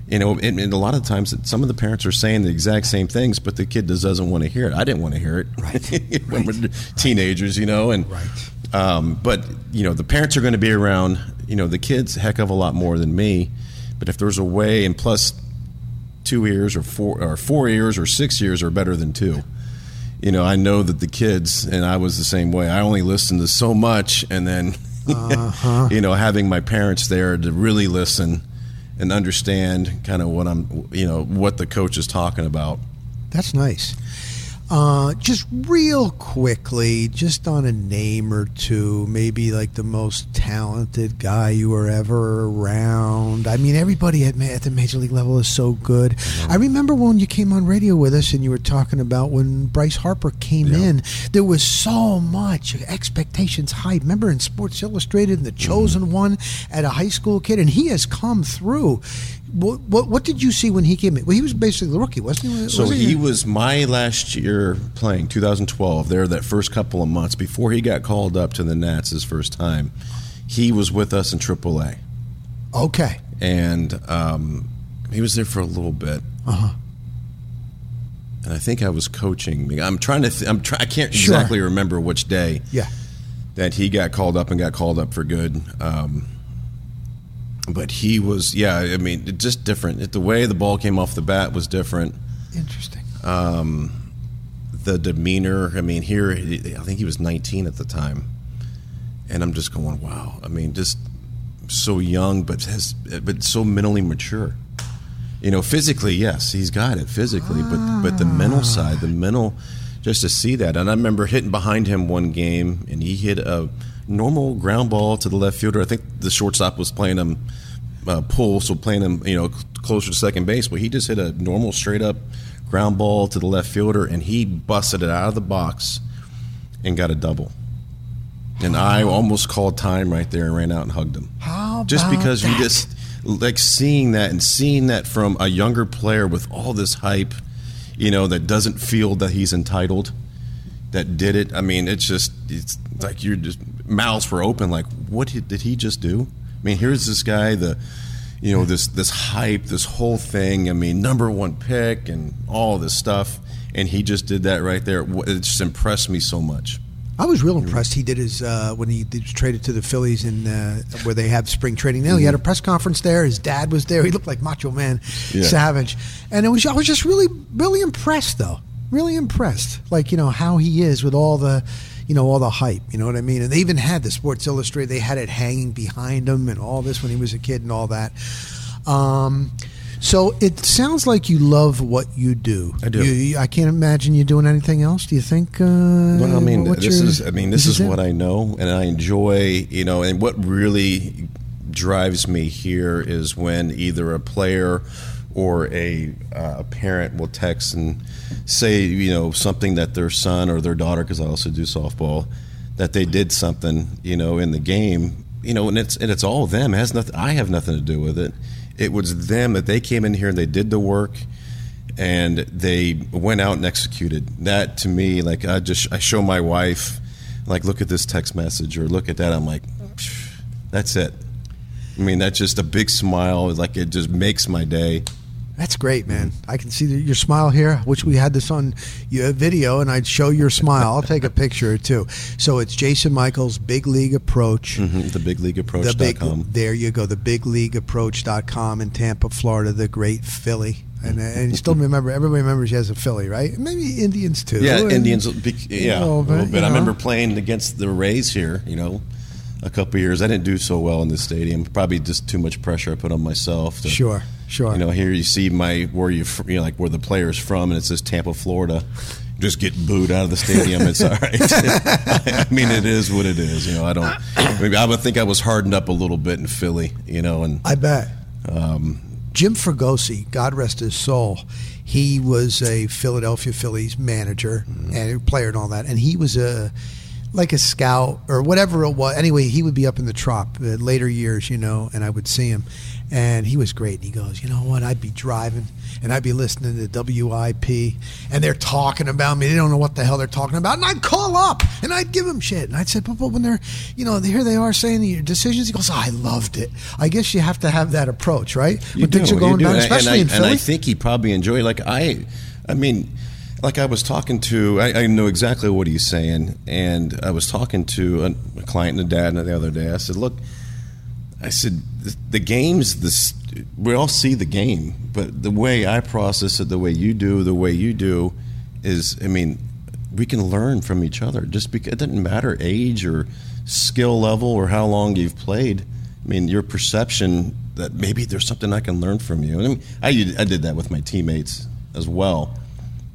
You know, and, and a lot of times, some of the parents are saying the exact same things, but the kid just doesn't want to hear it. I didn't want to hear it Right. when we're teenagers, you know, and Right. um, but you know, the parents are going to be around. You know, the kids a heck of a lot more than me. But if there's a way, and plus, two years or four or four years or six years are better than two. You know, I know that the kids, and I was the same way. I only listened to so much, and then, Uh-huh. you know, having my parents there to really listen and understand kind of what I'm, you know, what the coach is talking about. That's nice. Uh, just real quickly, just on a name or two, maybe like the most talented guy you were ever around. I mean, everybody at, at the major league level is so good. I remember when you came on radio with us and you were talking about when Bryce Harper came Yeah. in, there was so much expectations high. Remember in Sports Illustrated, and the chosen one at a high school kid, and he has come through. What, what, what did you see when he came in? Well, he was basically the rookie, wasn't he? So Wasn't he was my last year playing, 2012. There, that first couple of months before he got called up to the Nats his first time, he was with us in AAA, Okay. and um, he was there for a little bit. Uh huh. And I think I was coaching. I'm trying to. Th- I'm. Try- I can't Sure. exactly remember which day Yeah. that he got called up and got called up for good. Um, but he was. Yeah. I mean, just different. The way the ball came off the bat was different. Interesting. um, the demeanor. I mean, here I think he was 19 at the time, and I'm just going, wow. I mean, just so young, but has but so mentally mature. You know, physically, yes, he's got it physically, but but the mental side, the mental, just to see that. And I remember hitting behind him one game, and he hit a normal ground ball to the left fielder. I think the shortstop was playing him uh, pull, so playing him, you know, closer to second base. But he just hit a normal straight up ground ball to the left fielder, and he busted it out of the box and got a double. And I almost called time right there and ran out and hugged him. How Just because that? you just like seeing that and seeing that from a younger player with all this hype, you know, that doesn't feel that he's entitled, that did it. I mean, it's just it's like you're just mouths were open. Like, what did did he just do? I mean, here's this guy, the you know this this hype, this whole thing. I mean, number one pick and all this stuff, and he just did that right there. It just impressed me so much. I was real impressed. He did his uh, when he did, traded to the Phillies in uh, where they have spring training. Now he had a press conference there. His dad was there. He looked like Macho Man Yeah. Savage, and it was I was just really really impressed though. Really impressed, like you know how he is with all the, you know all the hype. You know what I mean? And they even had the Sports Illustrated. They had it hanging behind him and all this when he was a kid and all that. Um, so it sounds like you love what you do. I do. You, you- I can't imagine you doing anything else. Do you think? Uh, Well, I mean, this your- is. I mean, this is it? what I know, and I enjoy. You know, and what really drives me here is when either a player or a, uh, a parent will text and say, you know, something that their son or their daughter, because I also do softball, that they did something, you know, in the game, you know, and it's and it's all them. It has nothing. I have nothing to do with it. It was them that they came in here and they did the work and they went out and executed. That to me, like I just I show my wife, like look at this text message or look at that. I'm like, that's it. I mean, that's just a big smile. Like it just makes my day. That's great, man. I can see the- your smile here. Wish we had this on your video, and I'd show your smile. I'll take a picture or two. So it's Jason Michaels, Big League Approach. Mm-hmm. The big league Approach. The big, there you go. The Big League Approach.com in Tampa, Florida. The great Philly, and and you still remember. Everybody remembers he has a Philly, right? Maybe Indians too. Yeah, And- Indians. Yeah, a little bit, a little bit. you I remember playing against the Rays here. You know, a couple of years. I didn't do so well in the stadium. Probably just too much pressure I put on myself. To, Sure, sure. You know, here you see my where you you know like where the player's from, and it says Tampa, Florida. Just get booed out of the stadium. It's all right. I mean, it is what it is. You know, I don't. Maybe I would think I was hardened up a little bit in Philly. You know, and I bet. um, Jim Fregosi, God rest his soul, he was a Philadelphia Phillies manager and player and all that, and he was a like a scout or whatever it was. Anyway, he would be up in the trop uh, later years, you know, and I would see him, and he was great. And he goes, you know what? I'd be driving and I'd be listening to WIP, and they're talking about me. They don't know what the hell they're talking about, and I'd call up and I'd give them shit, and I'd say, but, but when they're, you know, here they are saying your decisions. He goes, oh, I loved it. I guess you have to have that approach, right? You when things are going do. down, I- especially and in I, Philly. And I think he probably enjoyed. Like I, I mean, like I was talking to. I, I know exactly what he's saying, and I was talking to a, a client and a dad the other day. I said, "Look, I said the, the games. This we all see the game, but the way I process it, the way you do, the way you do, is. I mean, we can learn from each other. Just because it doesn't matter age or skill level or how long you've played. I mean, your perception that maybe there's something I can learn from you. And I, mean, I, I did that with my teammates as well.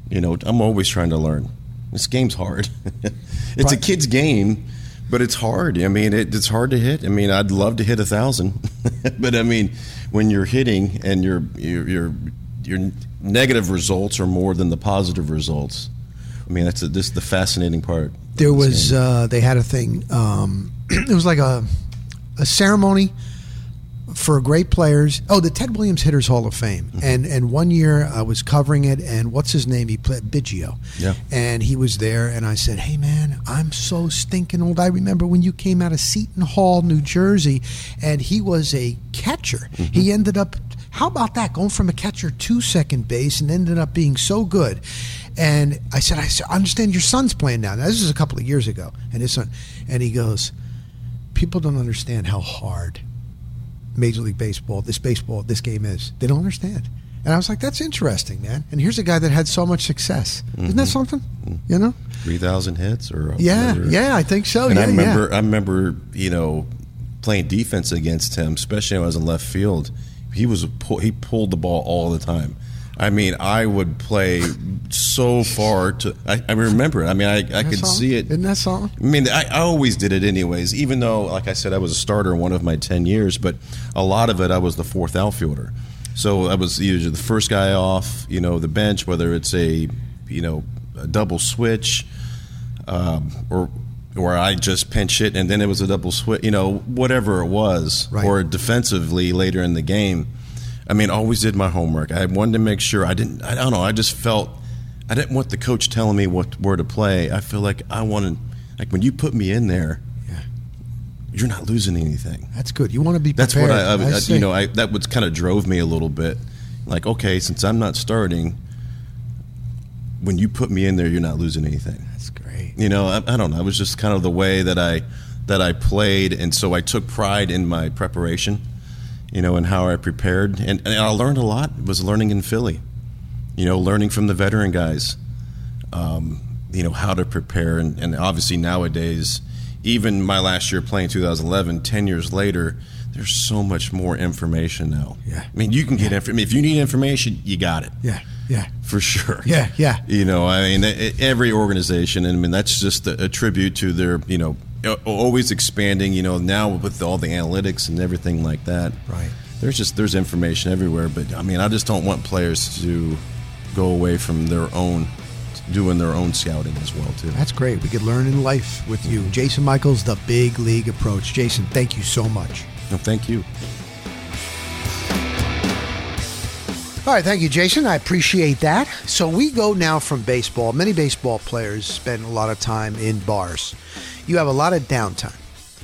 You know, I'm always trying to learn. This game's hard. it's a kid's game, but it's hard. I mean, it, it's hard to hit. I mean, I'd love to hit a thousand, but I mean, when you're hitting and your your your negative results are more than the positive results. I mean, that's a, this is the fascinating part. there was uh, they had a thing um, it was like a a ceremony for great players oh the ted williams hitters hall of fame Mm-hmm. and and one year i was covering it and what's his name he played biggio Yeah. and he was there and i said hey man i'm so stinking old i remember when you came out of seton hall new jersey and he was a catcher Mm-hmm. he ended up how about that going from a catcher to second base and ended up being so good and I said, I said, I understand your son's playing now. Now, this is a couple of years ago. And his son, and he goes, People don't understand how hard Major League Baseball, this baseball, this game is. They don't understand. And I was like, That's interesting, man. And here's a guy that had so much success. Isn't that mm-hmm. something? Mm-hmm. You know? three thousand hits or Yeah, whatever. yeah, I think so. And yeah, I remember, yeah. I remember, you know, playing defense against him, especially when I was in left field. He was he pulled the ball all the time. I mean, I would play so far to. I, I remember. it. I mean, I, I could all? see it. Isn't that song? I mean, I, I always did it anyways. Even though, like I said, I was a starter in one of my ten years, but a lot of it I was the fourth outfielder. So I was usually the first guy off, you know, the bench, whether it's a, you know, a double switch, um, or or I just pinch it and then it was a double switch, you know, whatever it was, Right. or defensively later in the game. I mean, I always did my homework. I wanted to make sure I didn't. I don't know. I just felt I didn't want the coach telling me what where to play. I feel like I wanted, like when you put me in there, Yeah. you're not losing anything. That's good. You want to be That's what I, I, I see. you know, I that was kind of drove me a little bit. Like, okay, since I'm not starting, when you put me in there, you're not losing anything. That's great. You know, I, I don't know. It was just kind of the way that I that I played, and so I took pride in my preparation. You know, and how I prepared, and, and I learned a lot. It was learning in Philly. You know, learning from the veteran guys. Um, you know how to prepare, and, and obviously nowadays, even my last year playing 2011, 10 years later, there's so much more information now. Yeah. I mean, you can get information. If you need information, you got it Yeah, yeah, for sure. yeah, yeah. You know, I mean, every organization, and I mean, that's just a, tribute to their, you know, Uh, always expanding. You know, now with all the analytics and everything like that, Right. There's just there's information everywhere, but I mean, I just don't want players to go away from their own doing their own scouting as well too. That's great. We could learn in life with you. Jason Michaels, the big league approach. Jason, thank you so much. No, thank you. All right, thank you, Jason. I appreciate that. So we go now from baseball. Many baseball players spend a lot of time in bars. You have a lot of downtime.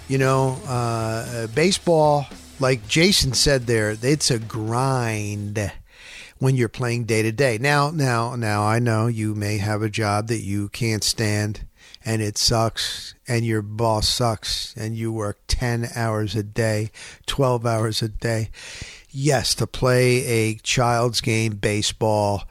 You know, uh, baseball, like Jason said there, it's a grind when you're playing day to day. Now, now, now, I know you may have a job that you can't stand and it sucks and your boss sucks and you work 10 hours a day, 12 hours a day. Yes, to play a child's game baseball,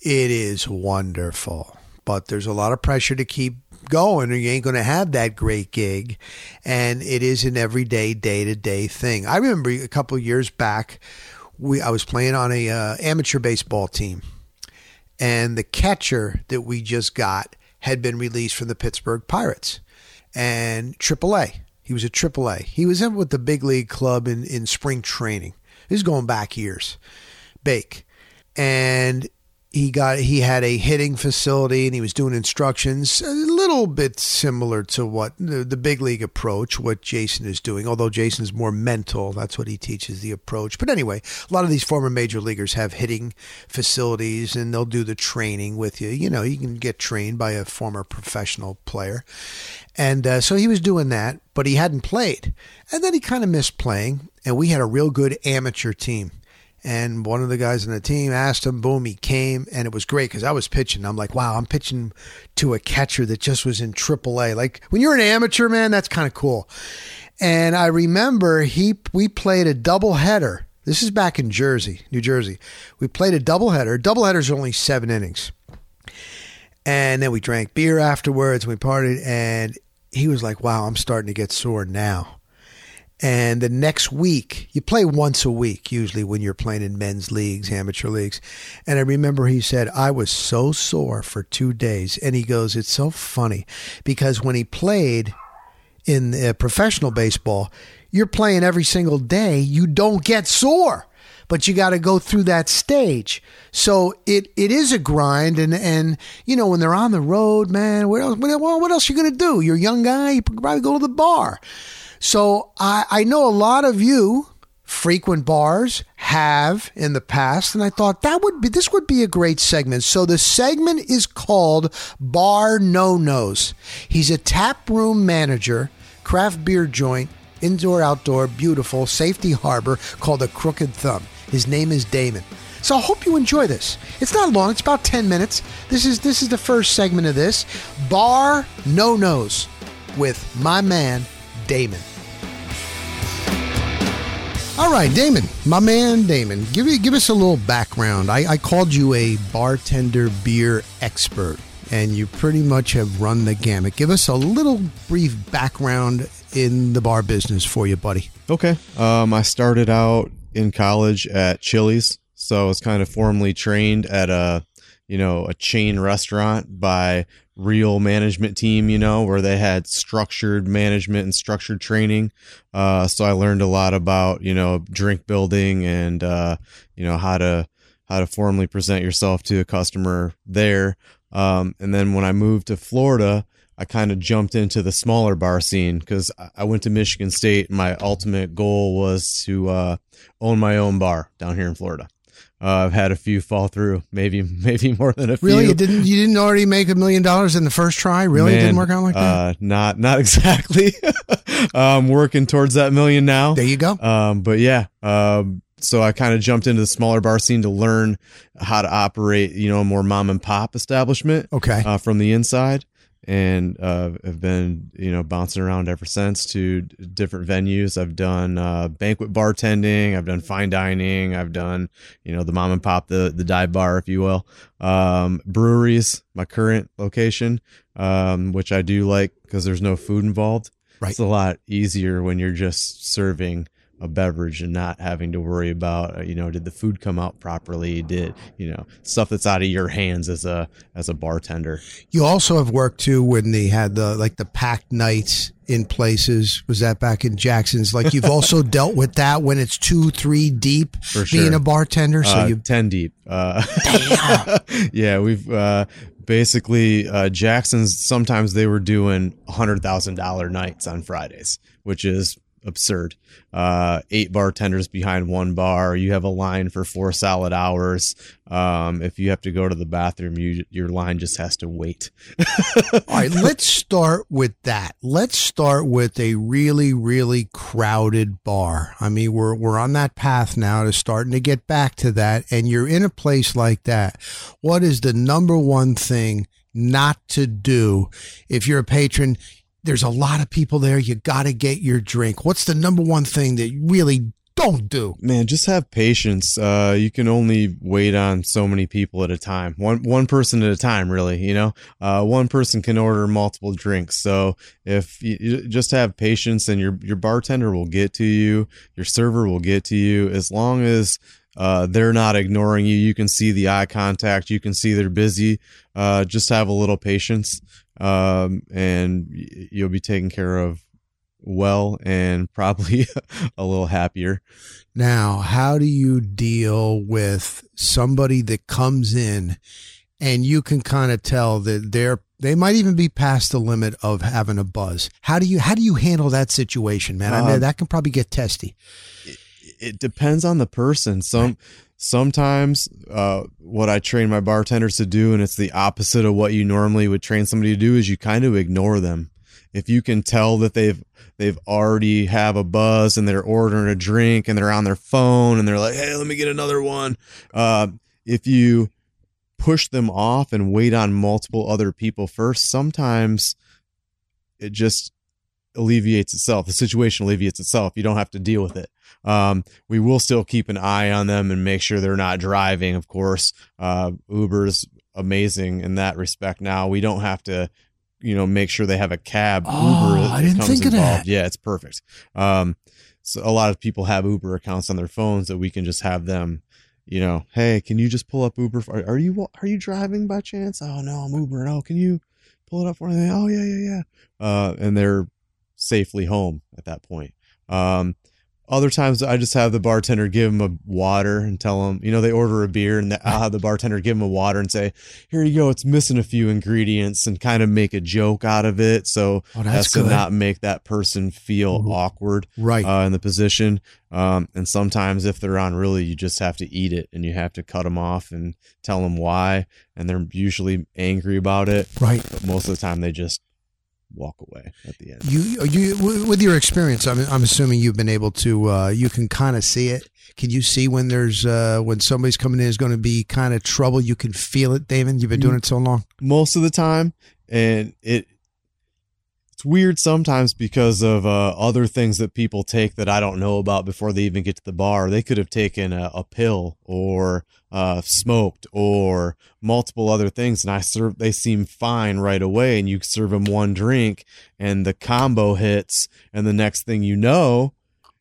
it is wonderful. But there's a lot of pressure to keep going or you ain't going to have that great gig and it is an everyday day to day thing. I remember a couple years back we I was playing on a uh, amateur baseball team and the catcher that we just got had been released from the Pittsburgh Pirates and AAA. He was a AAA. He was in with the big league club in, in spring training. This is going back years. Bake. And he got he had a hitting facility and he was doing instructions a little bit similar to what the, the big league approach what jason is doing although Jason's more mental that's what he teaches the approach. But anyway a lot of these former major leaguers have hitting facilities and they'll do the training with you. You know you can get trained by a former professional player. And uh, so he was doing that but he hadn't played. And then he kind of missed playing and we had a real good amateur team and one of the guys on the team asked him. Boom, he came, and it was great because I was pitching. I'm like, wow, I'm pitching to a catcher that just was in AAA. Like when you're an amateur, man, that's kind of cool. And I remember he we played a double header. This is back in Jersey, New Jersey. We played a double header. Double headers are only seven innings. And then we drank beer afterwards. We partied, and he was like, "Wow, I'm starting to get sore now." And the next week, you play once a week, usually when you're playing in men's leagues, amateur leagues. And I remember he said, I was so sore for two days. And he goes, It's so funny because when he played in uh, professional baseball, you're playing every single day, you don't get sore. But you got to go through that stage, so it, it is a grind, and and you know when they're on the road, man, what else? What, what else you gonna do? You're a young guy, you probably go to the bar. So I, I know a lot of you frequent bars have in the past and i thought that would be this would be a great segment. So the segment is called bar no nos he's a tap room manager craft beer joint indoor outdoor beautiful safety harbor called the crooked thumb. His name is damon. So I hope you enjoy this. It's not long; it's about ten minutes. This is this is the first segment of this. Bar no nos with my man Damon. All right, Damon, my man Damon, give me, give us a little background. I, I called you a bartender beer expert, and you pretty much have run the gamut. Give us a little brief background in the bar business for you, buddy. Okay. Um, I started out in college at Chili's, so I was kind of formally trained at a you know a chain restaurant by real management team, you know, where they had structured management and structured training. Uh, so I learned a lot about, you know, drink building and, uh, you know, how to, how to formally present yourself to a customer there. Um, and then when I moved to Florida, I kind of jumped into the smaller bar scene because I went to Michigan State. My ultimate goal was to uh, own my own bar down here in Florida. Uh, I've had a few fall through, maybe maybe more than a few. Really, you didn't you didn't already make a million dollars in the first try? Really, Man, it didn't work out like that. Uh, not not exactly. I'm working towards that million now. There you go. Um, but yeah, um, so I kind of jumped into the smaller bar scene to learn how to operate, you know, a more mom and pop establishment. Okay. Uh, from the inside and uh, have been you know bouncing around ever since to different venues. I've done uh, banquet bartending, I've done fine dining, I've done you know the mom and pop, the the dive bar, if you will. Um, breweries, my current location, um, which I do like because there's no food involved. Right. It's a lot easier when you're just serving a beverage and not having to worry about uh, you know did the food come out properly? Did you know stuff that's out of your hands as a as a bartender. You also have worked too when they had the like the packed nights in places. Was that back in jackson's? Like you've also dealt with that when it's two three deep For sure. being a bartender? So uh, you 10 deep. Uh, yeah we've uh basically uh, Jackson's sometimes they were doing hundred thousand dollar nights on Fridays, which is absurd. Uh, eight bartenders behind one bar. You have a line for four solid hours. Um, if you have to go to the bathroom, you, your line just has to wait. All right, let's start with that. Let's start with a really, really crowded bar. I mean, we're we're on that path now to starting to get back to that. And you're in a place like that. What is the number one thing? not to do if you're a patron there's a lot of people there. You got to get your drink. What's the number one thing that you really don't do? Man, just have patience. Uh, you can only wait on so many people at a time. One one person at a time, really. You know, uh, one person can order multiple drinks. So if you, you just have patience, and your your bartender will get to you, your server will get to you, as long as uh, they're not ignoring you. You can see the eye contact. You can see they're busy. Uh, just have a little patience um, and you'll be taken care of well and probably a little happier. Now, how do you deal with somebody that comes in and you can kind of tell that they're they might even be past the limit of having a buzz. How do you how do you handle that situation, man? I mean, Um, that can probably get testy. it depends on the person. Some sometimes uh, what I train my bartenders to do, and it's the opposite of what you normally would train somebody to do, is you kind of ignore them. If you can tell that they've they've already have a buzz and they're ordering a drink and they're on their phone and they're like, hey, let me get another one. Uh, if you push them off and wait on multiple other people first, sometimes it just alleviates itself. The situation alleviates itself. You don't have to deal with it. Um, we will still keep an eye on them and make sure they're not driving. Of course, uh, Uber's amazing in that respect. Now we don't have to, you know, make sure they have a cab. Oh, Uber I didn't think of that. Yeah, it's perfect. Um, so a lot of people have Uber accounts on their phones that we can just have them. You know, hey, can you just pull up Uber? For, are you are you driving by chance? Oh no, I'm Ubering. Oh, can you pull it up for me? Oh yeah, yeah, yeah. Uh, and they're safely home at that point. Um, other times I just have the bartender give them a water and tell them, you know, they order a beer and I'll have the bartender give them a water and say, here you go. It's missing a few ingredients and kind of make a joke out of it. So Oh, that's as to not make that person feel Mhm. awkward Right. uh, in the position. Um, and sometimes if they're on really, you just have to eat it and you have to cut them off and tell them why. And they're usually angry about it. right. But most of the time they just walk away at the end. You you with your experience, I'm I'm assuming you've been able to uh, you can kind of see it. Can you see when there's uh, when somebody's coming in is going to be kind of trouble? You can feel it, Damon. You've been doing it so long. most of the time and it it's weird sometimes because of uh, other things that people take that I don't know about before they even get to the bar. They could have taken a, a pill or uh, smoked or multiple other things, and I serve. They seem fine right away, and you serve them one drink, and the combo hits, and the next thing you know,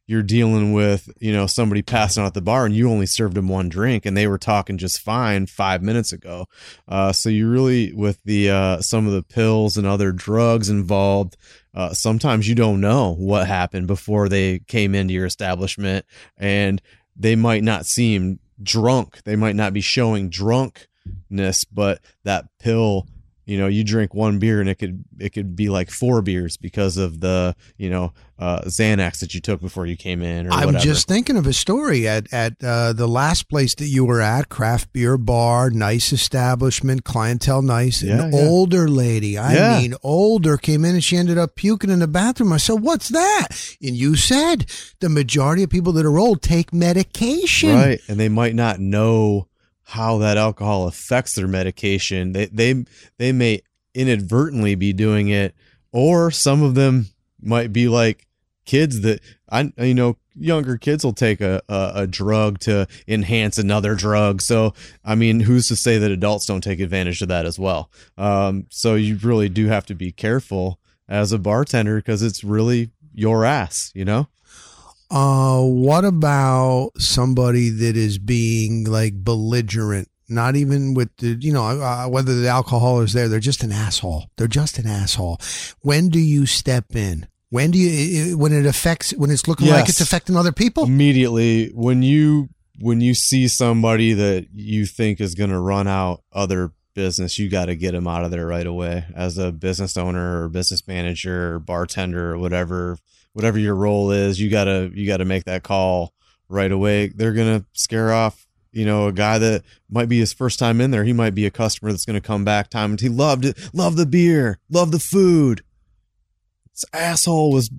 you're dealing with you know somebody passing out at the bar, and you only served them one drink, and they were talking just fine five minutes ago. Uh, so you really, with the uh, some of the pills and other drugs involved, uh, sometimes you don't know what happened before they came into your establishment, and they might not seem drunk. They might not be showing drunkenness, but that pill. You know, you drink one beer and it could it could be like four beers because of the you know uh, Xanax that you took before you came in or I'm whatever. just thinking of a story at at uh, the last place that you were at, craft beer bar, nice establishment, clientele nice. Yeah, An yeah. older lady, I Yeah. mean older, came in and she ended up puking in the bathroom. I said, "What's that?" And you said the majority of people that are old take medication. Right. And they might not know how that alcohol affects their medication. They they they may inadvertently be doing it or some of them might be like kids that I you know younger kids will take a, a a drug to enhance another drug. So I mean, who's to say that adults don't take advantage of that as well? Um so you really do have to be careful as a bartender because it's really your ass, you know? Uh, what about somebody that is being like belligerent? Not even with the, you know, uh, whether the alcohol is there, they're just an asshole. They're just an asshole. When do you step in? When do you, when it affects, when it's looking like it's affecting other people? immediately when you when you see somebody that you think is going to run out other business you got to get them out of there right away as a business owner or business manager or bartender or whatever whatever your role is you got to you got to make that call right away. They're to scare off you know a guy that might be his first time in there. He might be a customer that's to come back time and he loved it loved the beer loved the food. This asshole was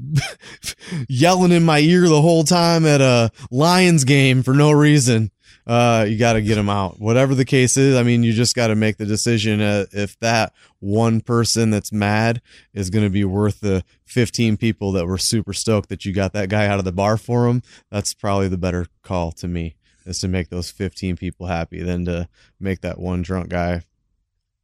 yelling in my ear the whole time at a Lions game for no reason. Uh, you got to get him out. Whatever the case is, I mean, you just got to make the decision. Uh, if that one person that's mad is going to be worth the 15 people that were super stoked that you got that guy out of the bar for him, that's probably the better call to me is to make those 15 people happy than to make that one drunk guy,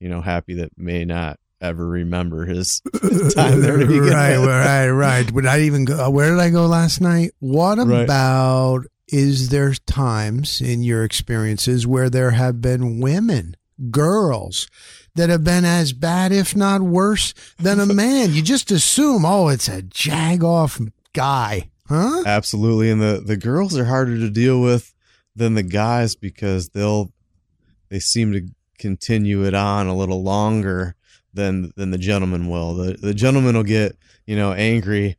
you know, happy that may not ever remember his time there to begin right, with. right, right. Would I even go? Where did I go last night? What Right. about? Is there times in your experiences where there have been women, girls that have been as bad, if not worse, than a man. you just assume, oh, it's a jag off guy, huh? Absolutely. And the, the girls are harder to deal with than the guys because they'll, they seem to continue it on a little longer than, than the gentleman will. The, the gentleman will get, you know, angry.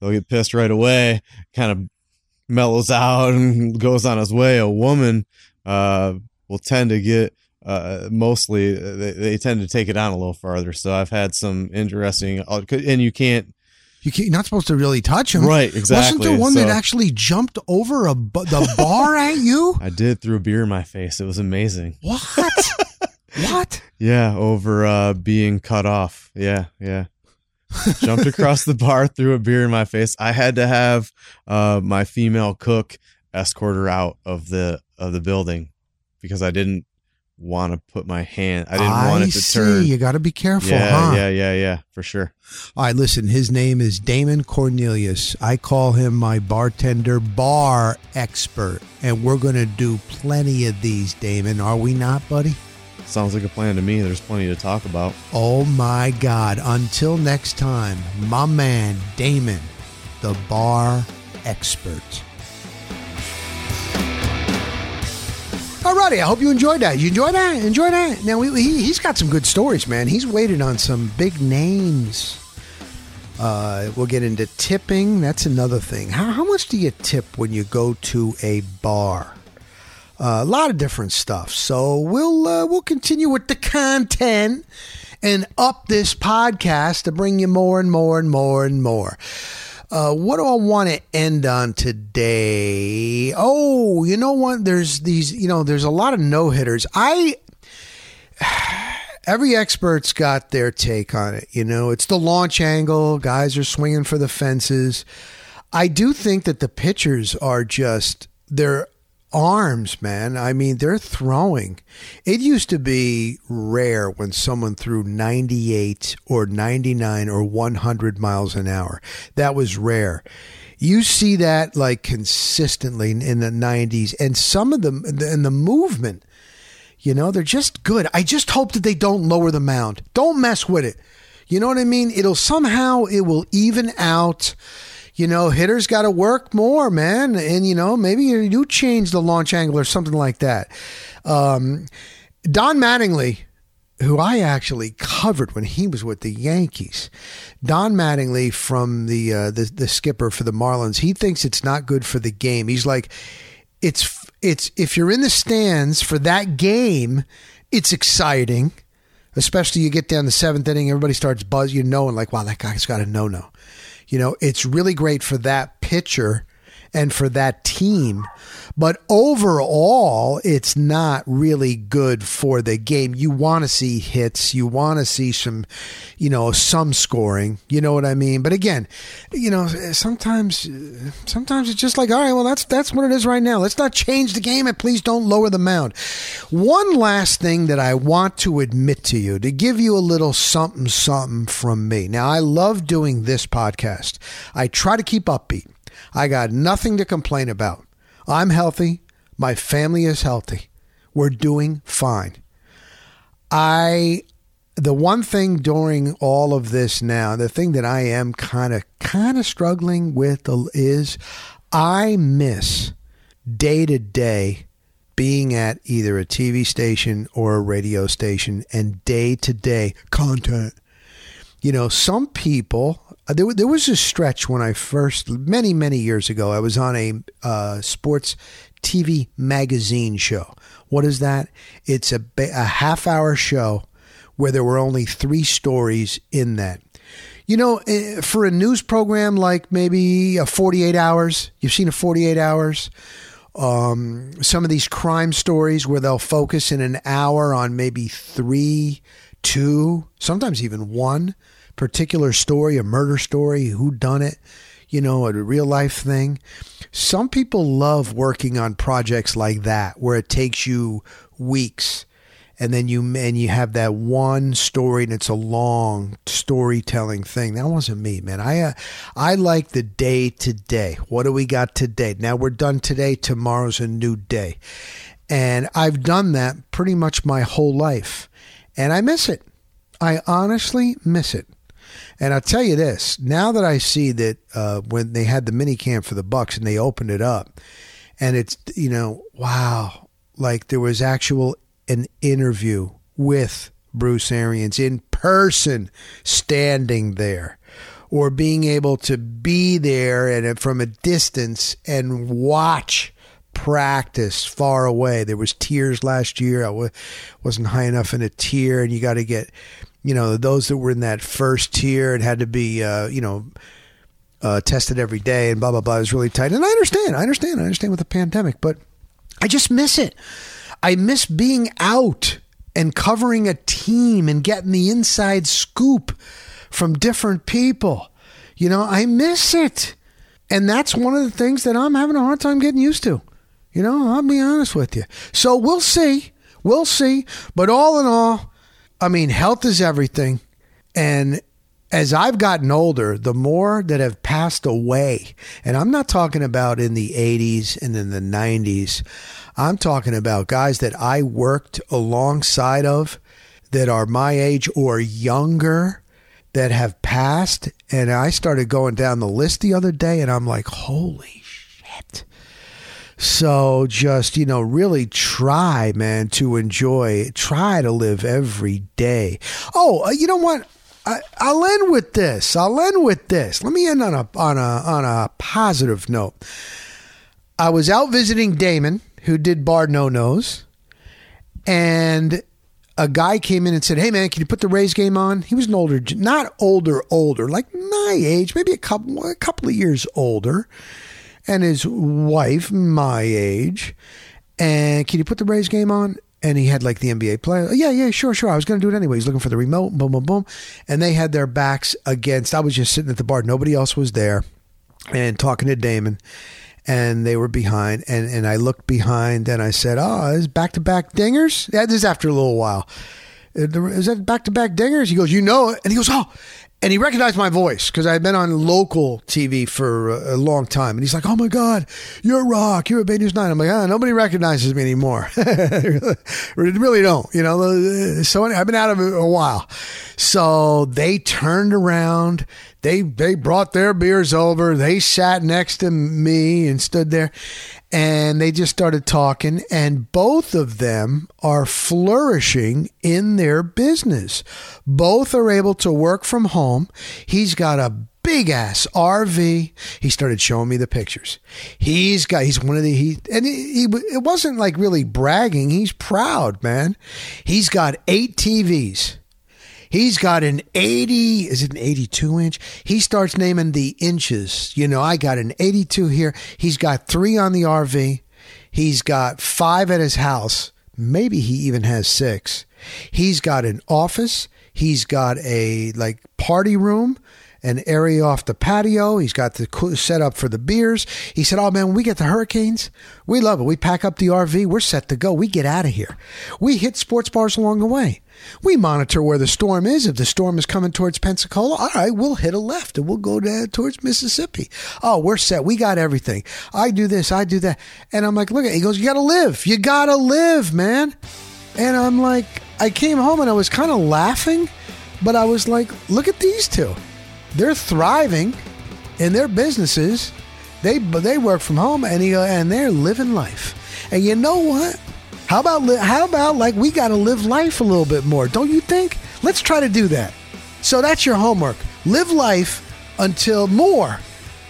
They'll get pissed right away, kind of mellows out and goes on his way. A woman, uh, will tend to get uh, mostly they, they tend to take it on a little farther. So I've had some interesting, uh, and you can't. You can't, you're not supposed to really touch him, right? Exactly. Wasn't there one So- that actually jumped over a the bar at you? I did threw beer in my face. It was amazing. What? what? Yeah, over uh, being cut off. Yeah, yeah. Jumped across the bar, threw a beer in my face. I had to have uh, my female cook escort her out of the of the building because I didn't want to put my hand. I didn't want it to see. turn. You got to be careful, yeah, huh? yeah, yeah, yeah, for sure. All right, listen. His name is Damon Cornelius. I call him my bartender bar expert, and we're going to do plenty of these, Damon. Are we not, buddy? Sounds like a plan to me. There's plenty to talk about. Oh my God! Until next time, my man Damon, the bar expert. Alrighty, I hope you enjoyed that. You enjoyed that? Enjoy that? Now we, he, he's got some good stories, man. He's waited on some big names. Uh, we'll get into tipping. That's another thing. How, how much do you tip when you go to a bar? A lot of different stuff. So we'll uh, we'll continue with the content and up this podcast to bring you more and more and more and more. Uh, what do I want to end on today? Oh, you know what? There's these. You know, there's a lot of no hitters. I every expert's got their take on it. You know, it's the launch angle. Guys are swinging for the fences. I do think that the pitchers are just their arms, man. I mean, they're throwing. It used to be rare when someone threw 98 or 99 or 100 miles an hour. That was rare. You see that like consistently in the 90s, and some of them, and the movement. You know, they're just good. I just hope that they don't lower the mound. Don't mess with it. You know what I mean? It'll somehow it will even out. You know, hitters got to work more, man, and you know maybe you do change the launch angle or something like that. Um, Don Mattingly, who I actually covered when he was with the Yankees, Don Mattingly from the uh, the the skipper for the Marlins, he thinks it's not good for the game. He's like, it's it's if you're in the stands for that game, it's exciting. Especially you get down the seventh inning, everybody starts buzzing, you know, and like, wow, that guy's got a no no. You know, it's really great for that pitcher and for that team. But overall, it's not really good for the game. You want to see hits. You want to see some, you know, some scoring. You know what I mean? But again, you know, sometimes, sometimes it's just like, all right, well, that's that's what it is right now. Let's not change the game, and please don't lower the mound. One last thing that I want to admit to you to give you a little something, something from me. Now, I love doing this podcast. I try to keep upbeat. I got nothing to complain about. I'm healthy. My family is healthy. We're doing fine. I the one thing during all of this now, the thing that I am kind of kind of struggling with is I miss day to day being at either a TV station or a radio station and day to day content. You know, some people there, there was a stretch when I first, many, many years ago, I was on a uh, sports TV magazine show. What is that? It's a, a half hour show where there were only three stories in that. You know, eh, for a news program like maybe a 48 hours, you've seen a 48 hours. Um, some of these crime stories where they'll focus in an hour on maybe three, two, sometimes even one particular story, a murder story, who done it, you know, a real life thing. Some people love working on projects like that where it takes you weeks and then you and you have that one story and it's a long storytelling thing. That wasn't me, man. I uh, I like the day to day. What do we got today? Now we're done today. Tomorrow's a new day, and I've done that pretty much my whole life. And I miss it. I honestly miss it. And I'll tell you this: now that I see that uh, when they had the mini camp for the Bucs and they opened it up, and it's you know, wow, like there was actual an interview with Bruce Arians in person, standing there, or being able to be there and from a distance and watch practice far away. There was tiers last year. I wasn't high enough in a tier, and you got to get, you know, those that were in that first tier. It had to be, uh, you know, uh, tested every day, and blah blah blah. It was really tight. And I understand. I understand. I understand with the pandemic, but I just miss it. I miss being out and covering a team and getting the inside scoop from different people. You know, I miss it. And that's one of the things that I'm having a hard time getting used to. You know, I'll be honest with you. So we'll see. We'll see. But all in all, I mean, health is everything. And as I've gotten older, the more that have passed away, and I'm not talking about in the 80s and in the 90s, I'm talking about guys that I worked alongside of that are my age or younger that have passed. And I started going down the list the other day, and I'm like, holy shit. So just, you know, really try, man, to enjoy, try to live every day. Oh, uh, you know what? I, I'll end with this. I'll end with this. Let me end on a on a on a positive note. I was out visiting Damon, who did Bar No Nos, and a guy came in and said, "Hey man, can you put the Rays game on?" He was an older, not older, older, like my age, maybe a couple a couple of years older and his wife, my age. And can you put the Rays game on? And he had like the NBA player. Yeah, yeah, sure, sure. I was going to do it anyway. He's looking for the remote. Boom, boom, boom. And they had their backs against. I was just sitting at the bar. Nobody else was there, and talking to Damon. And they were behind, and, and I looked behind, and I said, "Oh, is back to back dingers." Yeah, this is after a little while. Is that back to back dingers? He goes, "You know it," and he goes, "Oh." And he recognized my voice because I had been on local TV for a, long time. And he's like, "Oh my God, you're Rock. You're a Bay News Nine. I'm like, "Ah, nobody recognizes me anymore. really don't. You know. So I've been out of it a while. So they turned around. They they brought their beers over. They sat next to me and stood there, and they just started talking. And both of them are flourishing in their business. Both are able to work from home. He's got a big ass RV. He started showing me the pictures. He's got he's one of the he and he, he, it wasn't like really bragging. He's proud, man. He's got 8 TVs. He's got an 80, is it an 82 inch? He starts naming the inches. You know, I got an 82 here. He's got three on the RV. He's got five at his house. Maybe he even has six. He's got an office. He's got a like party room an area off the patio. He's got the set up for the beers. He said, Oh man, when we get the hurricanes, we love it. We pack up the RV. We're set to go. We get out of here. We hit sports bars along the way. We monitor where the storm is. If the storm is coming towards Pensacola, all right, we'll hit a left and we'll go to, towards Mississippi. Oh, we're set. We got everything. I do this, I do that. And I'm like, look at It. He goes, You got to live. You got to live, man. And I'm like, I came home and I was kind of laughing, but I was like, look at these two. They're thriving in their businesses. They they work from home and he, and they're living life. And you know what? How about how about like we got to live life a little bit more, don't you think? Let's try to do that. So that's your homework. Live life until more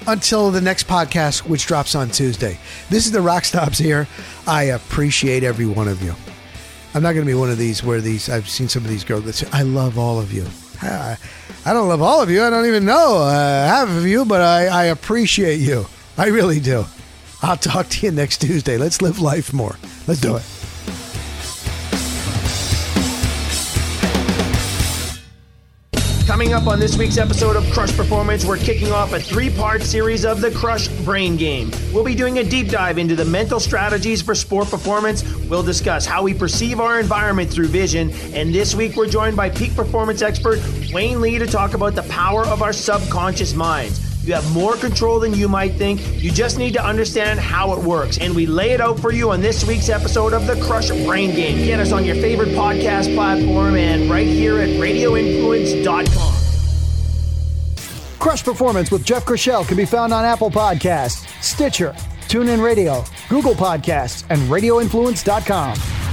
until the next podcast, which drops on Tuesday. This is the Rock Stops here. I appreciate every one of you. I'm not going to be one of these where these I've seen some of these girls that say, "I love all of you." I, don't love all of you. I don't even know uh, half of you, but I, I appreciate you. I really do. I'll talk to you next Tuesday. Let's live life more. Let's do it. Coming up on this week's episode of Crush Performance, we're kicking off a three part series of the Crush Brain Game. We'll be doing a deep dive into the mental strategies for sport performance. We'll discuss how we perceive our environment through vision. And this week, we're joined by peak performance expert Wayne Lee to talk about the power of our subconscious minds. You have more control than you might think. You just need to understand how it works. And we lay it out for you on this week's episode of the Crush Brain Game. Get us on your favorite podcast platform and right here at radioinfluence.com. Crush Performance with Jeff Chrishell can be found on Apple Podcasts, Stitcher, TuneIn Radio, Google Podcasts, and RadioInfluence.com.